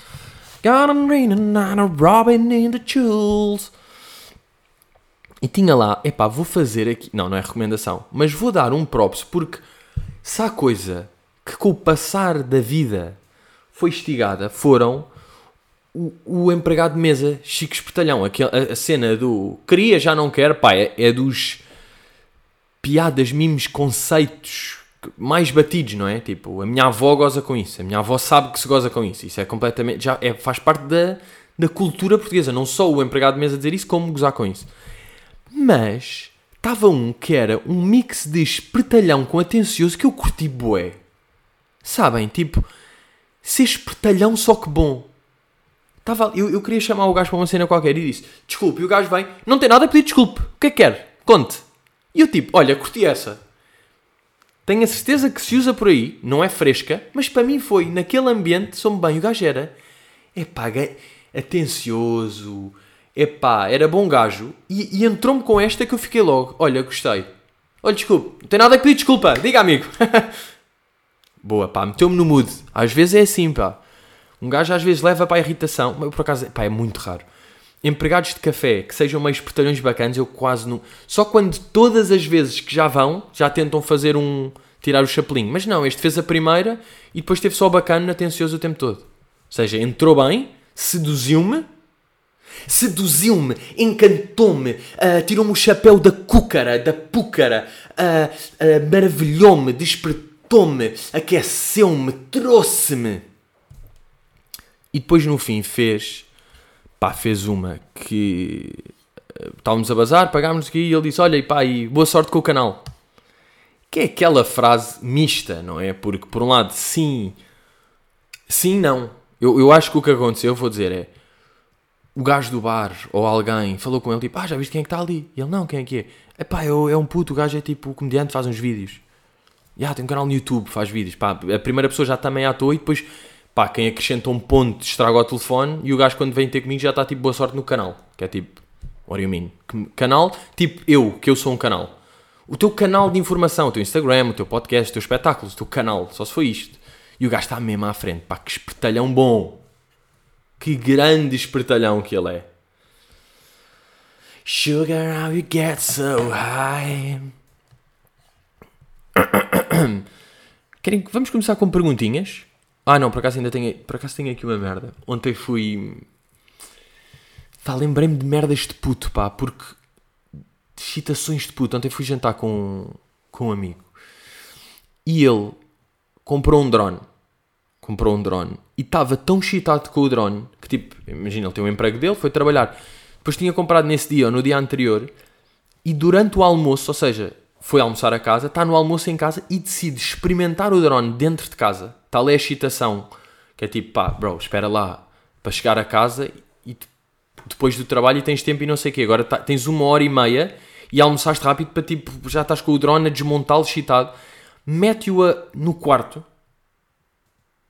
Got 'em raining and a robin in the jewels. E tinha lá, epá, vou fazer aqui. Não, não é recomendação, mas vou dar um props porque se há coisa que com o passar da vida foi estigada foram o, o empregado de mesa Chico Espertalhão. A, a cena do queria, já não quer, pá, é, é dos piadas, mimos, conceitos mais batidos, não é? Tipo, a minha avó goza com isso, a minha avó sabe que se goza com isso. Isso é completamente. já é, faz parte da, da cultura portuguesa. Não só o empregado de mesa dizer isso, como gozar com isso. Mas estava um que era um mix de espertalhão com atencioso que eu curti bué. Sabem? Tipo, ser espertalhão só que bom. Tava, eu, eu queria chamar o gajo para uma cena qualquer e disse: Desculpe, e o gajo vem, não tem nada a pedir desculpe. O que é que quer? Conte. E eu tipo: Olha, curti essa. Tenho a certeza que se usa por aí, não é fresca, mas para mim foi, naquele ambiente, sou-me bem, o gajo era, epá, ga- atencioso, epá, era bom gajo, e, e entrou-me com esta que eu fiquei logo, olha, gostei. Olha, desculpe, não tem nada a pedir desculpa, diga amigo. [LAUGHS] Boa, pá, meteu-me no mood. Às vezes é assim, pá. Um gajo às vezes leva para a irritação, mas por acaso, pá, é muito raro. Empregados de café que sejam meio espertalhões bacanas, eu quase não. Só quando todas as vezes que já vão, já tentam fazer um. tirar o chapelinho. Mas não, este fez a primeira e depois teve só bacana, atencioso o tempo todo. Ou seja, entrou bem, seduziu-me, seduziu-me, encantou-me, ah, tirou-me o chapéu da cúcara, da púcara, ah, ah, maravilhou-me, despertou-me, aqueceu-me, trouxe-me. E depois no fim fez, pá, fez uma que eh, estávamos a bazar, pagámos aqui e ele disse: Olha, e pá, e boa sorte com o canal. Que é aquela frase mista, não é? Porque por um lado, sim, sim, não. Eu, eu acho que o que aconteceu, eu vou dizer, é o gajo do bar ou alguém falou com ele, tipo, ah, já viste quem é que está ali? E ele, não, quem é que é? É, o- é um puto, o gajo é tipo comediante, faz uns vídeos. Já, tem um canal no YouTube, faz vídeos. Pá, a primeira pessoa já meio à toa e depois, pá, quem acrescenta um ponto estraga o telefone e o gajo quando vem ter comigo já está tipo boa sorte no canal. Que é tipo, what do you mean? Canal, tipo eu, que eu sou um canal. O teu canal de informação, o teu Instagram, o teu podcast, o teu espetáculo, o teu canal, só se foi isto. E o gajo está mesmo à frente, pá, que espertalhão bom. Que grande espertalhão que ele é. Sugar, how you get so high. [COUGHS] Querem, que- vamos começar com perguntinhas? Ah não, por acaso ainda tenho, por acaso tenho aqui uma merda. Ontem fui... Pá, lembrei-me de merdas de puto, pá, porque... De excitações de puto. Ontem fui jantar com, com um amigo. E ele comprou um drone. Comprou um drone. E estava tão excitado com o drone, que tipo, imagina, ele tem um emprego dele, foi trabalhar. Depois tinha comprado nesse dia ou no dia anterior. E durante o almoço, ou seja, foi almoçar a casa, está no almoço em casa e decide experimentar o drone dentro de casa. Tal é a excitação. Que é tipo, pá, bro, espera lá para chegar a casa e depois do trabalho tens tempo e não sei o quê. Agora tá- tens uma hora e meia e almoçaste rápido para tipo, já estás com o drone a desmontá-lo excitado. Mete-o a- no quarto.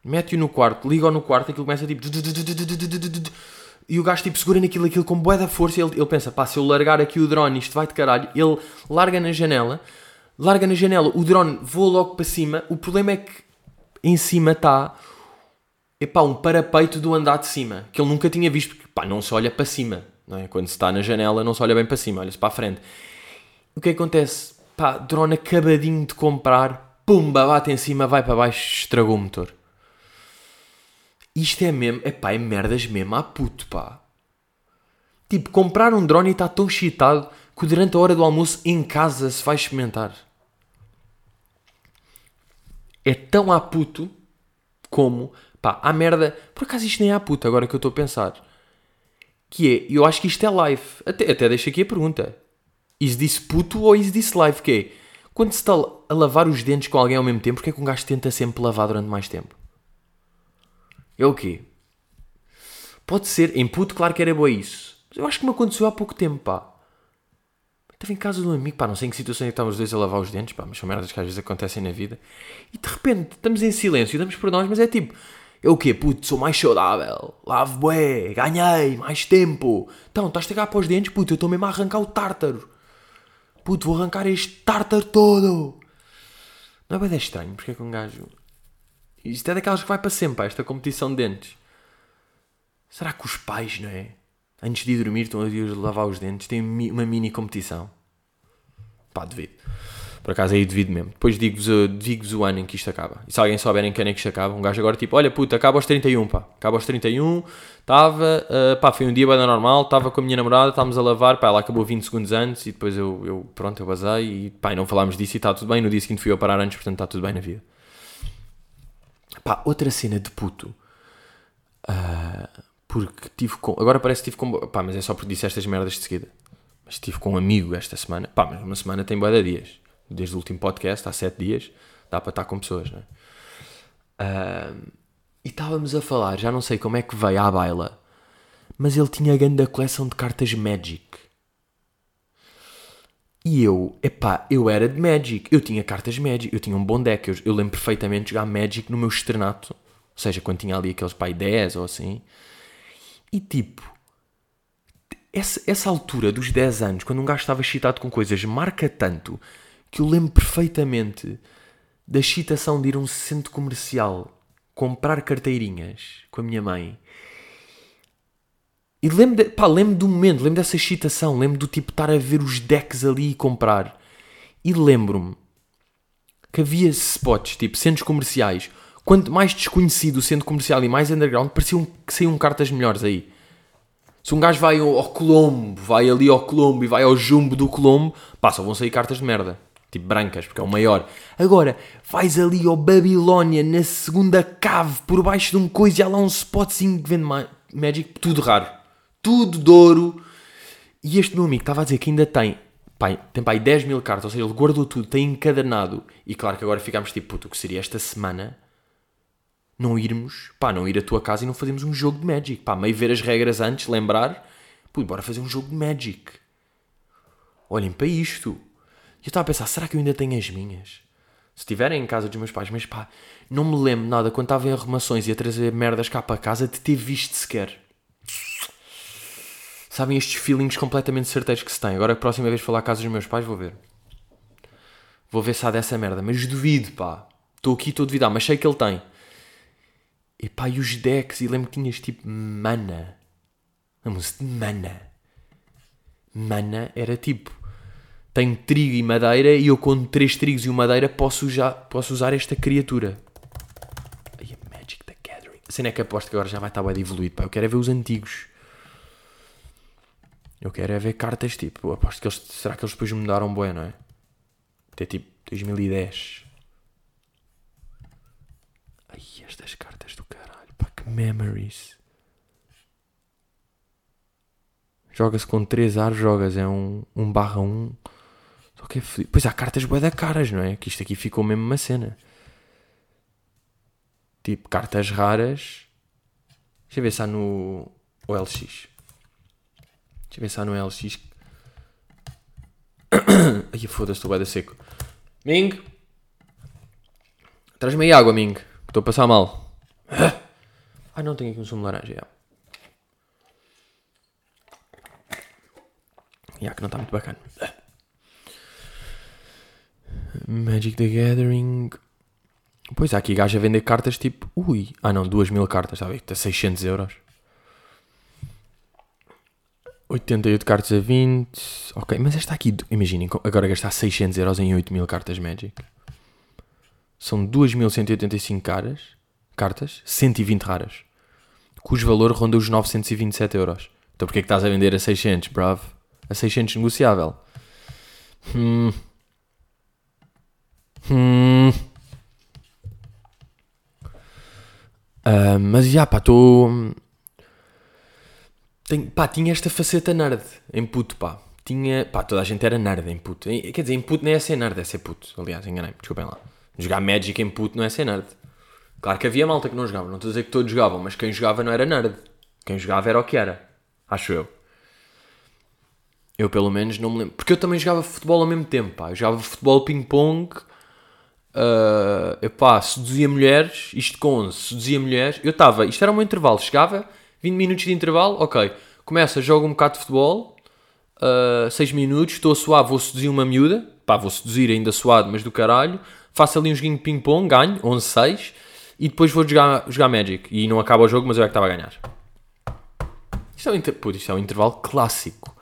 Mete-o no quarto, liga-o no quarto, aquilo começa tipo. E o gajo tipo segura naquilo, aquilo com bué da força. Ele, ele pensa, pá, se eu largar aqui o drone, isto vai de caralho. Ele larga na janela, larga na janela, o drone voa logo para cima. O problema é que em cima está epá, um parapeito do andar de cima, que ele nunca tinha visto, porque pá, não se olha para cima. Não é? Quando se está na janela, não se olha bem para cima, olha-se para a frente. O que que acontece? Pá, drone acabadinho de comprar, pumba, bate em cima, vai para baixo, estragou o motor. Isto é mesmo, é pá, é merdas mesmo, à puto, pá. Tipo, comprar um drone e está tão excitado que durante a hora do almoço em casa se vai experimentar. É tão à puto como, pá, há merda. Por acaso isto nem é à puto, agora que eu estou a pensar. Que é, eu acho que isto é live. Até, até deixo aqui a pergunta. Is this puto ou is this live? Que é, quando se está a lavar os dentes com alguém ao mesmo tempo, porque é que um gajo tenta sempre lavar durante mais tempo? É o quê? Pode ser, em puto, claro que era boa isso. Mas eu acho que me aconteceu há pouco tempo, pá. Estava em casa de um amigo, pá, não sei em que situação é que estávamos os dois a lavar os dentes, pá, mas são merdas que às vezes acontecem na vida. E de repente estamos em silêncio, damos por nós, mas é tipo, é o quê? Puto, sou mais saudável, lavo bué, ganhei, mais tempo. Então, estás a cagar para os dentes, puto, eu estou mesmo a arrancar o tártaro. Puto, vou arrancar este tártaro todo. Não é bem estranho, porque é que um gajo... Isto é daquelas que vai para sempre, pá, esta competição de dentes. Será que os pais, não é? Antes de dormir estão a lavar os dentes, têm uma mini competição? Pá, devido. Por acaso aí devido mesmo. Depois digo-vos uh, digo-vos o ano em que isto acaba. E se alguém souber em que ano é que isto acaba, um gajo agora tipo, olha puta, acaba aos 31, pá. Acaba aos 31, estava, uh, pá, foi um dia bem normal, estava com a minha namorada, estávamos a lavar, pá, ela acabou 20 segundos antes e depois eu, eu pronto, eu basei e pá, e não falámos disso e está tudo bem. No dia seguinte fui eu parar antes, portanto está tudo bem na vida. Pá, outra cena de puto. Ah, porque tive com. Agora parece que tive com. Pá, mas é só porque disse estas merdas de seguida. Mas estive com um amigo esta semana. Pá, mas uma semana tem boa de dias. Desde o último podcast, há sete dias, dá para estar com pessoas, não é? Ah, e estávamos a falar, já não sei como é que veio à baila, mas ele tinha grande da coleção de cartas Magic. E eu, epá, eu era de Magic, eu tinha cartas Magic, eu tinha um bom deck, eu, eu lembro perfeitamente de jogar Magic no meu externato, ou seja, quando tinha ali aqueles pai 10 ou assim. E tipo, essa, essa altura dos 10 anos, quando um gajo estava excitado com coisas, marca tanto que eu lembro perfeitamente da excitação de ir a um centro comercial comprar carteirinhas com a minha mãe. E lembro, de, pá, lembro do momento, lembro dessa excitação, lembro do tipo estar a ver os decks ali e comprar. E lembro-me que havia spots, tipo centros comerciais. Quanto mais desconhecido o centro comercial e mais underground, pareciam que saíam cartas melhores aí. Se um gajo vai ao, ao Colombo, vai ali ao Colombo e vai ao Jumbo do Colombo, pá, só vão sair cartas de merda. Tipo brancas, porque é o maior. Agora, vais ali ao Babilónia, na segunda cave, por baixo de um coisa, e há lá um spotzinho que vende ma- Magic, tudo raro. Tudo de ouro. E este meu amigo estava a dizer que ainda tem, tem pá, aí 10 mil cartas, ou seja, ele guardou tudo, tem encadernado. E claro que agora ficámos tipo, puto, o que seria esta semana não irmos, pá, não ir à tua casa e não fazermos um jogo de Magic, pá, meio ver as regras antes, lembrar, pô, bora fazer um jogo de Magic. Olhem para isto. E eu estava a pensar, será que eu ainda tenho as minhas? Se estiverem em casa dos meus pais, mas pá, não me lembro nada quando estava em arrumações e a trazer merdas cá para casa de ter visto sequer. Sabem estes feelings completamente certeiros que se têm. Agora, a próxima vez falar à casa dos meus pais, vou ver. Vou ver se há dessa merda. Mas duvido, pá. Estou aqui, estou a duvidar, mas sei que ele tem. E pá, e os decks, e lembro que tinhas tipo mana. Lembram-se de mana. Mana era tipo, tenho trigo e madeira e eu com três trigos e uma madeira posso, já, posso usar esta criatura. Ai, a Magic the Gathering. A cena é que aposto que agora já vai estar bem evoluído, pá. Eu quero é ver os antigos. Eu quero é ver cartas tipo, aposto que eles, será que eles depois mudaram bué, não é? Até tipo 2010. Ai, estas cartas do caralho, pá, que memories. Joga-se com 3 ar, jogas, é um, um barra 1. Só que é fodido. Pois há cartas bué da caras, não é? Que isto aqui ficou mesmo uma cena. Tipo, cartas raras. Deixa eu ver se há no OLX. Deixa eu há no LX. [COUGHS] Ai, foda-se, estou bué da seco. Ming! Traz-me aí água, Ming. Estou a passar mal. Ah, não, tenho aqui um sumo de laranja. Já, Já, que não está muito bacana. Magic the Gathering. Pois há aqui gajo a vender cartas tipo. Ui. Ah não, 2 mil cartas, ver? Está 600 euros. 88 cartas a 20. Ok, mas esta aqui, imaginem, agora gastar 600 euros em 8 mil cartas Magic. São 2.185 caras, cartas, 120 raras, cujo valor ronda os 927 euros. Então porquê é que estás a vender a 600, bravo? A 600 negociável. Hum. Hum. Ah, mas já, pá, estou... Tenho, pá, tinha esta faceta nerd em puto, pá. Tinha, pá, toda a gente era nerd em puto. Quer dizer, em puto não é ser nerd, é ser puto. Aliás, enganei-me, desculpem lá. Jogar Magic em puto não é ser nerd. Claro que havia malta que não jogava, não estou a dizer que todos jogavam, mas quem jogava não era nerd. Quem jogava era o que era. Acho eu. Eu, pelo menos, não me lembro. Porque eu também jogava futebol ao mesmo tempo, pá. Eu jogava futebol ping-pong. Uh, epá, seduzia mulheres. Isto com 11, seduzia mulheres. Eu estava, isto era meu intervalo. Chegava, 20 minutos de intervalo, ok. Começa, jogo um bocado de futebol. 6 minutos, estou a suar, vou seduzir uma miúda. Pá, vou seduzir ainda suado, mas do caralho. Faço ali um joguinho de ping-pong, ganho, 11-6. e depois vou jogar, jogar Magic. E não acaba o jogo, mas eu é que estava a ganhar. Isto é um, inter... Puta, isto é um intervalo clássico.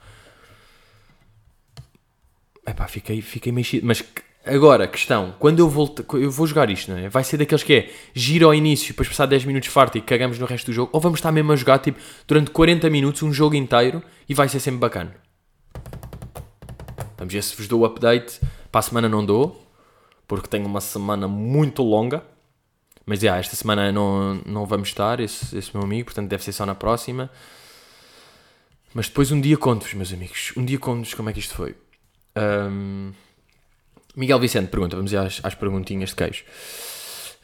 Epá, fiquei, fiquei mexido. Mas agora, questão, quando eu volto, eu vou jogar isto, não é? Vai ser daqueles que é gira ao início, depois passar 10 minutos farto e cagamos no resto do jogo, ou vamos estar mesmo a jogar tipo durante 40 minutos um jogo inteiro e vai ser sempre bacana. Vamos ver se vos dou o update. Para a semana não dou, porque tenho uma semana muito longa. Mas já, esta semana não, não vamos estar, esse, esse meu amigo, portanto deve ser só na próxima. Mas depois um dia conto-vos, meus amigos. Um dia conto-vos como é que isto foi. Ahm, Miguel Vicente pergunta, vamos às, às perguntinhas de queijo.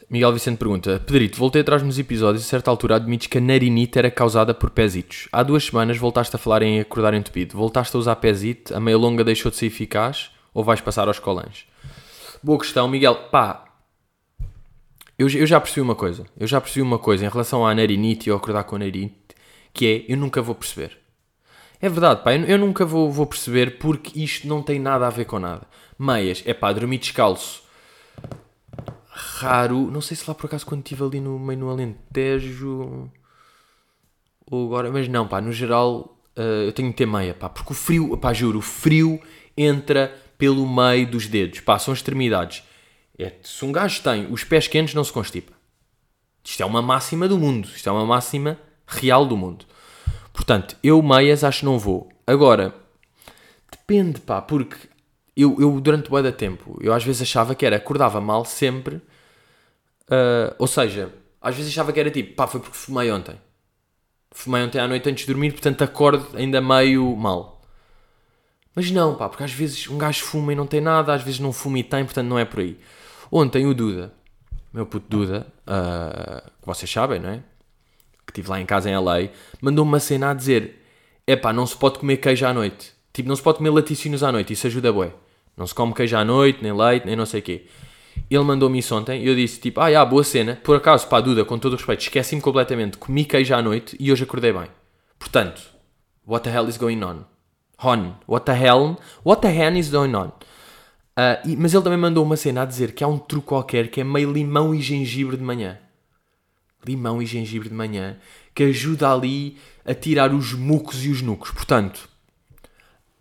Miguel Vicente pergunta: Pedrito, voltei atrás nos episódios e a certa altura admites que a narinite era causada por pezitos. Há duas semanas voltaste a falar em acordar entupido. Voltaste a usar pezite? A meia longa deixou de ser eficaz? Ou vais passar aos colãs? Boa questão, Miguel. Pá, eu, eu já percebi uma coisa. Eu já percebi uma coisa em relação à narinite e ao acordar com a narinite, que é, eu nunca vou perceber. É verdade, pá, eu, eu nunca vou, vou perceber porque isto não tem nada a ver com nada. Meias, é pá, dormir descalço. Raro, não sei se lá por acaso quando estive ali no meio no Alentejo ou agora, mas não, pá, no geral eh, eu tenho que ter meia, pá, porque o frio, pá, juro, o frio entra pelo meio dos dedos, pá, são extremidades. É, se um gajo tem os pés quentes, não se constipa. Isto é uma máxima do mundo, isto é uma máxima real do mundo. Portanto, eu meias acho que não vou. Agora, depende, pá, porque eu, eu durante o da tempo, eu às vezes achava que era, acordava mal sempre, ah, ou seja, às vezes achava que era tipo, pá, foi porque fumei ontem. Fumei ontem à noite antes de dormir, portanto acordo ainda meio mal. Mas não, pá, porque às vezes um gajo fuma e não tem nada, às vezes não fuma e tem, portanto não é por aí. Ontem o Duda, meu puto Duda, ah, que vocês sabem, não é? Que estive lá em casa em LA, mandou-me uma cena a dizer: é pá, não se pode comer queijo à noite. Tipo, não se pode comer laticínios à noite, isso ajuda bué. Não se come queijo à noite, nem leite, nem não sei o quê. Ele mandou-me isso ontem e eu disse tipo, ah, já, boa cena. Por acaso, pá, Duda, com todo o respeito, esqueci-me completamente, comi queijo à noite e hoje acordei bem. Portanto, what the hell is going on? On. What the hell? What the hen is going on? Ah, e- mas ele também mandou uma cena a dizer que há um truque qualquer que é meio limão e gengibre de manhã. Limão e gengibre de manhã que ajuda ali a tirar os mucos e os nucos. Portanto,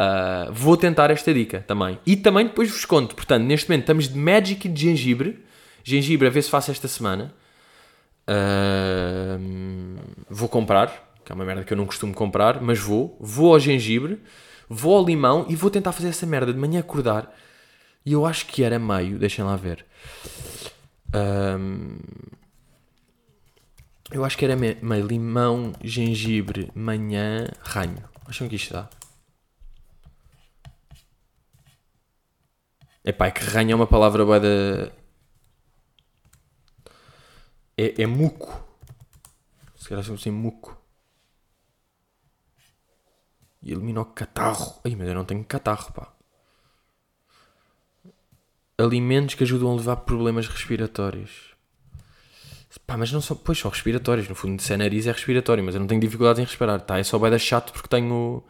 ah, vou tentar esta dica também. E também depois vos conto. Portanto, neste momento estamos de Magic e de gengibre. Gengibre, a ver se faço esta semana. Ah, vou comprar, que é uma merda que eu não costumo comprar, mas vou. Vou ao gengibre, vou ao limão e vou tentar fazer essa merda de manhã acordar. E eu acho que era meio, deixem lá ver. Ahm, eu acho que era me- meio limão, gengibre, manhã, ranho. Acham que isto dá? Epá, é que ranho é uma palavra bué da... É, é muco. Se calhar chama assim muco. E elimina o catarro. Ai, mas eu não tenho catarro, pá. Alimentos que ajudam a levar problemas respiratórios. Pá, mas não são, pois são respiratórios. No fundo, se é nariz é respiratório, mas eu não tenho dificuldades em respirar, tá? É só vai dar chato porque tenho,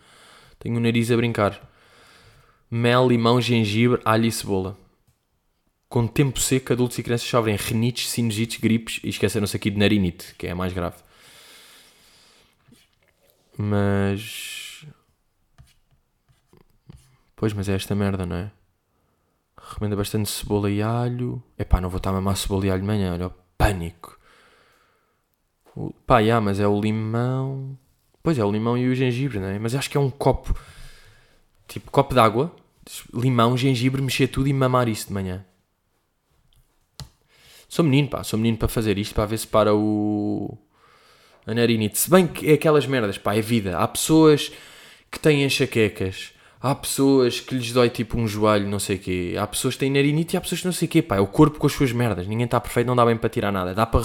tenho o nariz a brincar. Mel, limão, gengibre, alho e cebola. Com tempo seco, adultos e crianças sofrem rinites, sinusites, gripes e esqueceram-se aqui de narinite, que é a mais grave. Mas. Pois, mas é esta merda, não é? Recomenda bastante cebola e alho. Epá, não vou estar a mamar cebola e alho de manhã, olha, pânico. O... Pá, já, mas é o limão. Pois é, o limão e o gengibre, não é? Mas acho que é um copo. Tipo, copo de água, limão, gengibre, mexer tudo e mamar isso de manhã. Sou menino, pá, sou menino para fazer isto, para ver se para o. A narinite. Se bem que é aquelas merdas, pá, é vida. Há pessoas que têm enxaquecas. Há pessoas que lhes dói tipo um joelho, não sei o quê. Há pessoas que têm narinite e há pessoas que não sei o quê, pá. É o corpo com as suas merdas. Ninguém está perfeito, não dá bem para tirar nada. Dá para.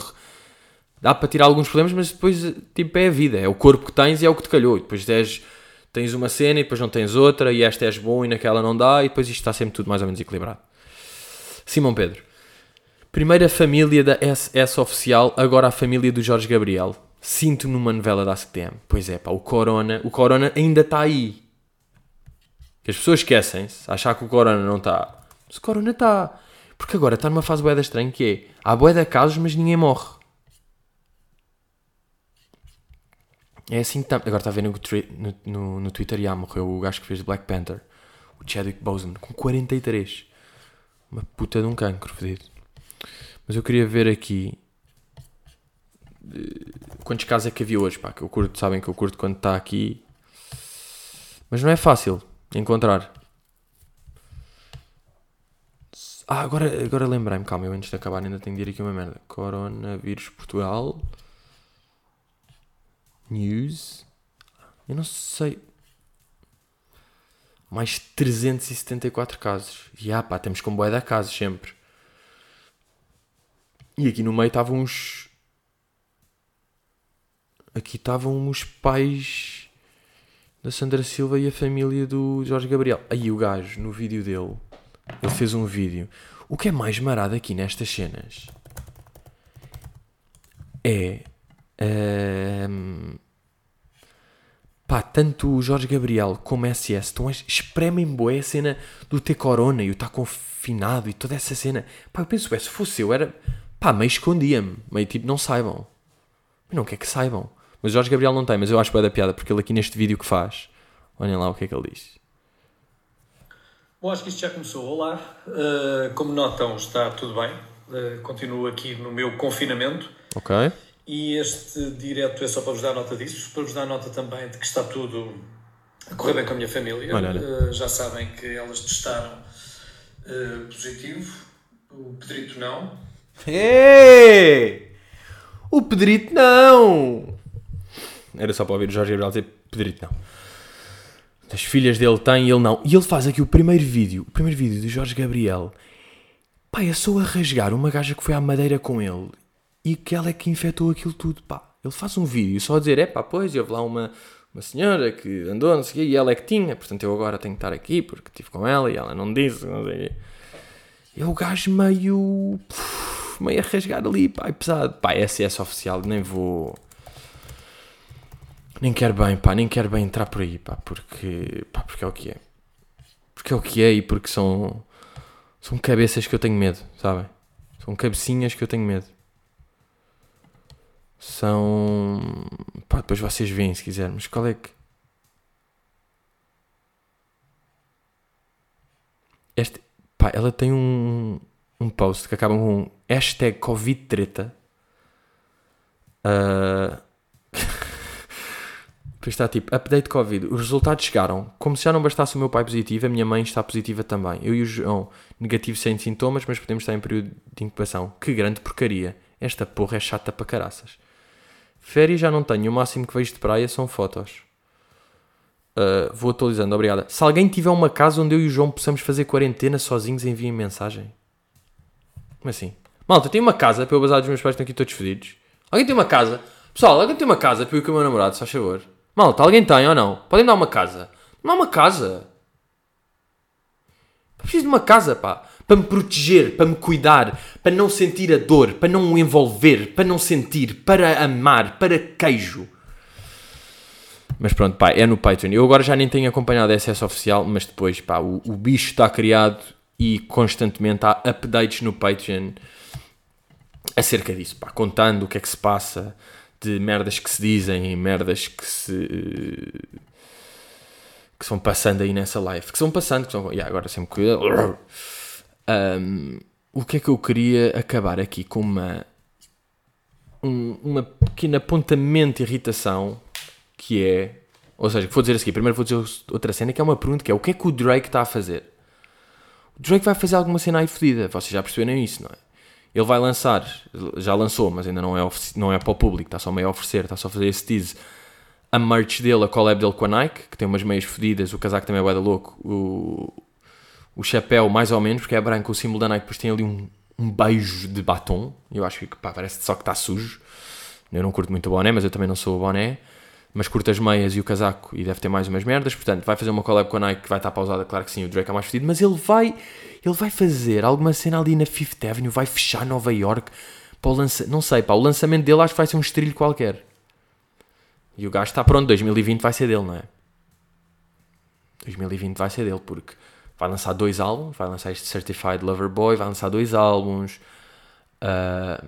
Dá para tirar alguns problemas, mas depois, tipo, é a vida. É o corpo que tens e é o que te calhou. E depois tens, tens uma cena e depois não tens outra. E esta és bom e naquela não dá. E depois isto está sempre tudo mais ou menos equilibrado. Simão Pedro. Primeira família da SS oficial, agora a família do Jorge Gabriel. Sinto-me numa novela da ASCTM. Pois é, pá, o Corona, o Corona ainda está aí. As pessoas esquecem-se, achar que o Corona não está. Mas o Corona está. Porque agora está numa fase boeda estranha que é há boeda casos, mas ninguém morre. É assim que está. Agora está a ver no, no, no Twitter já morreu o gajo que fez Black Panther, o Chadwick Boseman, com 43. Uma puta de um cancro, fedido. Mas eu queria ver aqui eh, quantos casos é que havia hoje, pá, que eu curto, sabem que eu curto quando está aqui. Mas não é fácil encontrar. Ah, agora, agora lembrei-me, calma, eu antes de acabar ainda tenho de ir aqui uma merda. Coronavírus Portugal. News. Eu não sei. Mais 374 casos. E ah, pá, temos com boé de casos sempre. E aqui no meio estavam uns. Aqui estavam os pais da Sandra Silva e a família do Jorge Gabriel. Aí o gajo, no vídeo dele, ele fez um vídeo. O que é mais marado aqui nestas cenas é. Ehm, pá, tanto o Jorge Gabriel como o SS estão a espremem boé a cena do ter corona e o estar confinado e toda essa cena. Pá, eu penso, é, se fosse eu, era. pá, meio escondia-me. Meio tipo, não saibam. Eu não quero que saibam. Mas o Jorge Gabriel não tem, mas eu acho que é da piada, porque ele aqui neste vídeo que faz, olhem lá o que é que ele diz. Bom, acho que isto já começou. Olá, Uh, como notam, está tudo bem. Uh, continuo aqui no meu confinamento Ok? E este direto é só para vos dar nota disso, para vos dar nota também de que está tudo a correr bem com a minha família. Olha, olha. Uh, já sabem que elas testaram uh, positivo, o Pedrito não. Ei! O Pedrito não! Era só para ouvir o Jorge Gabriel dizer Pedrito não. As filhas dele têm e ele não. E ele faz aqui o primeiro vídeo, o primeiro vídeo do Jorge Gabriel. Pá, é só a rasgar uma gaja que foi à madeira com ele e que ela é que infectou aquilo tudo, pá. Ele faz um vídeo só a dizer, é pá, pois, houve lá uma, uma senhora que andou, não sei o quê, e ela é que tinha, portanto eu agora tenho que estar aqui porque estive com ela e ela não disse, não sei o quê. É o gajo meio. meio a rasgar ali, pá, é pesado. Pá, SS oficial, nem vou. Nem quero bem, pá, nem quero bem entrar por aí, pá, porque. pá, porque é o que é. Porque é o que é e porque são. são cabeças que eu tenho medo, sabem? São cabecinhas que eu tenho medo. São. pá, depois vocês veem se quiser, mas qual é que. Este, pá, ela tem um, um post que acaba com hashtag Covid treta. Ah, [LAUGHS] Depois está tipo, update Covid. Os resultados chegaram. Como se já não bastasse o meu pai positivo, a minha mãe está positiva também. Eu e o João, negativos sem sintomas, mas podemos estar em período de incubação. Que grande porcaria. Esta porra é chata para caraças. Férias já não tenho. O máximo que vejo de praia são fotos. Uh, vou atualizando, obrigada. Se alguém tiver uma casa onde eu e o João possamos fazer quarentena sozinhos, enviem mensagem. Como assim? Malta, tem uma casa para eu basar dos meus pais estão aqui todos fedidos. Alguém tem uma casa? Pessoal, alguém tem uma casa para eu com o meu namorado, se faz favor. Malta, alguém tem ou não? Podem dar uma casa. Não há uma casa. Preciso de uma casa, pá. Para me proteger, para me cuidar, para não sentir a dor, para não o envolver, para não sentir, para amar, para queijo. Mas pronto, pá, é no Patreon. Eu agora já nem tenho acompanhado a SS oficial, mas depois, pá, o, o bicho está criado e constantemente há updates no Patreon acerca disso, pá, contando o que é que se passa, de merdas que se dizem merdas que se. que são passando aí nessa live. Que são passando, que são. Yeah, agora sempre cuidado. Um, o que é que eu queria acabar aqui com uma. um- uma pequena apontamento de irritação que é. Ou seja, vou dizer assim, primeiro vou dizer outra cena que é uma pergunta que é o que é que o Drake está a fazer? O Drake vai fazer alguma cena aí fodida, vocês já perceberam isso, não é? Ele vai lançar, já lançou, mas ainda não é, não é para o público, está só meio a oferecer, está só a fazer esse tease. A merch dele, a collab dele com a Nike, que tem umas meias fodidas, o casaco também é da louco, o chapéu mais ou menos, porque é branco, o símbolo da Nike, depois tem ali um, um beijo de batom, eu acho que pá, parece só que está sujo. Eu não curto muito o boné, mas eu também não sou o boné. Mas curto as meias e o casaco e deve ter mais umas merdas. Portanto, vai fazer uma collab com a Nike que vai estar pausada, claro que sim, o Drake é mais fedido. Mas ele vai, ele vai fazer alguma cena ali na Fifth Avenue, vai fechar Nova York para o lançamento. Não sei, pá, o lançamento dele acho que vai ser um estrilho qualquer. E o gajo está pronto, 2020 vai ser dele, não é? 2020 vai ser dele, porque vai lançar dois álbuns, vai lançar este Certified Lover Boy, vai lançar dois álbuns. ah,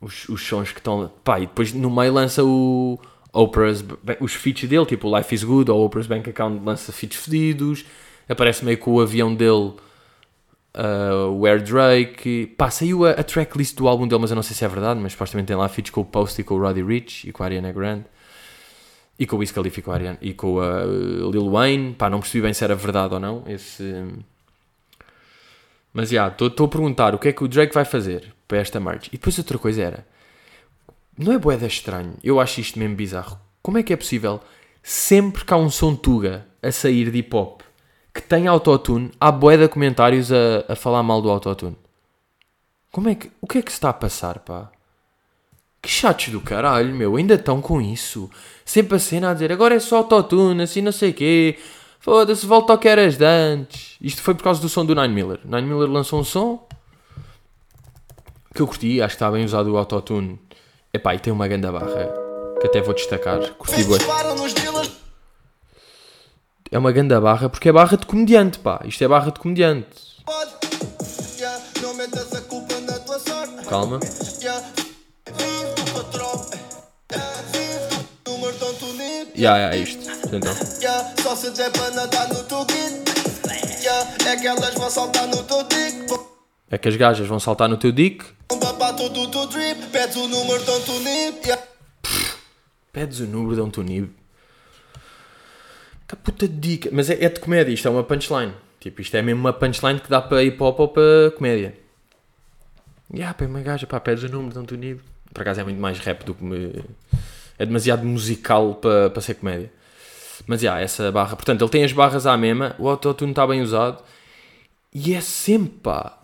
os, os sons que estão. Pá, e depois no meio lança o Oprah's, os feats dele, tipo Life is Good ou Oprah's Bank Account lança feats fedidos. Aparece meio com o avião dele, ah, o Air Drake. Pá, saiu a, a tracklist do álbum dele, mas eu não sei se é verdade. Mas supostamente tem lá feats com o Post e com o Roddy Rich e com a Ariana Grande. E com o Wiz a Ariana, e com a Lil Wayne. Pá, não percebi bem se era verdade ou não. Esse. Mas já, estou a perguntar o que é que o Drake vai fazer para esta merge. E depois outra coisa era. Não é boeda estranho? Eu acho isto mesmo bizarro. Como é que é possível sempre que há um som tuga a sair de hip hop que tem autotune, há boeda comentários a, a falar mal do autotune? Como é que. O que é que se está a passar, pá? Que chatos do caralho, meu. Ainda estão com isso. Sempre a cena a dizer agora é só autotune, assim não sei quê. Foda-se, volta ao que eras de antes. Isto foi por causa do som do Nine Miller. Nine Miller lançou um som que eu curti, acho que está bem usado o autotune. Epá, e tem uma grande barra que até vou destacar. Curti bué. É uma grande barra porque é barra de comediante, pá. Isto é barra de comediante. Calma. Yeah, é isto. Então. Só se der nadar no teu. É que elas vão saltar no teu dick. É que as gajas vão saltar no teu dick. Pedes o número, dão-te o. Pedes o número, dão-te o nib. Que puta de dica. Mas é, é de comédia, isto é uma punchline. Tipo, isto é mesmo uma punchline que dá para hip hop ou para comédia. E ah, pá, uma gaja, pá, pedes o número, dão-te o nib. Por acaso é muito mais rap do que me... É demasiado musical para, ser comédia. Mas já, essa barra. Portanto, ele tem as barras à mesma, o autotune está bem usado. E é sempre, pá,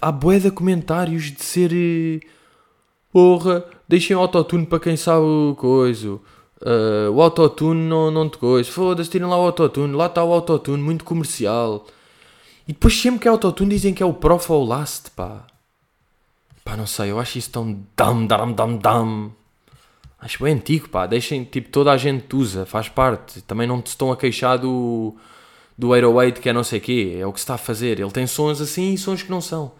há bué de comentários de ser. eh, Porra, deixem o autotune para quem sabe o coisa. Ah, o autotune não, não te coisa. Foda-se, tirem lá o autotune. Lá está o autotune, muito comercial. E depois sempre que é autotune dizem que é o Prof ou o Last, pá. Pá, não sei, eu acho isso tão dam, dam, dam, dam. Acho bem antigo, pá. Deixem, tipo, toda a gente usa, faz parte. Também não te estão a queixar do, do 808 que é não sei quê. É o que se está a fazer. Ele tem sons assim e sons que não são.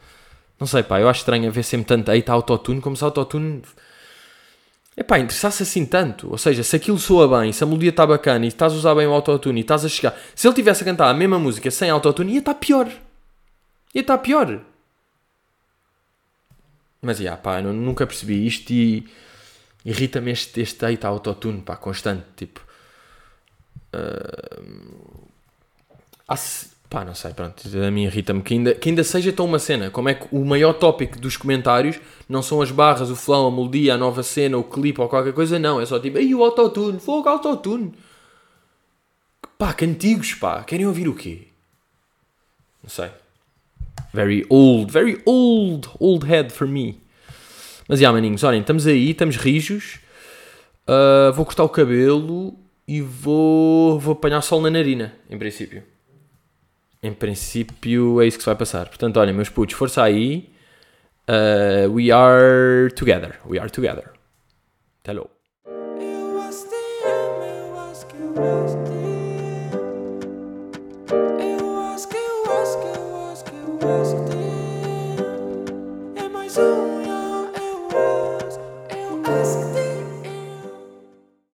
Não sei, pá. Eu acho estranho haver sempre tanto hate a autotune como se autotune... Epá, interessasse assim tanto. Ou seja, se aquilo soa bem, se a melodia está bacana e estás a usar bem o autotune e estás a chegar... Se ele tivesse a cantar a mesma música sem autotune, ia estar pior. Ia estar pior. Mas, já, pá, eu nunca percebi isto e irrita-me este, este hate autotune, pá, constante, tipo... Se- pá, não sei, pronto, a mim irrita-me que ainda, que ainda seja tão uma cena, como é que o maior tópico dos comentários não são as barras, o flow, a melodia, a nova cena, o clipe ou qualquer coisa, não, é só tipo, ei, o autotune, fogo, autotune. Pá, que antigos, pá, querem ouvir o quê? Não sei. Very old, very old, old head for me. Mas, já, maninhos, olhem, estamos aí, estamos rijos. Uh, vou cortar o cabelo e vou, vou apanhar sol na narina, em princípio. Em princípio é isso que se vai passar. Portanto, olhem, meus putos, força aí. Uh, we are together. We are together. Até logo.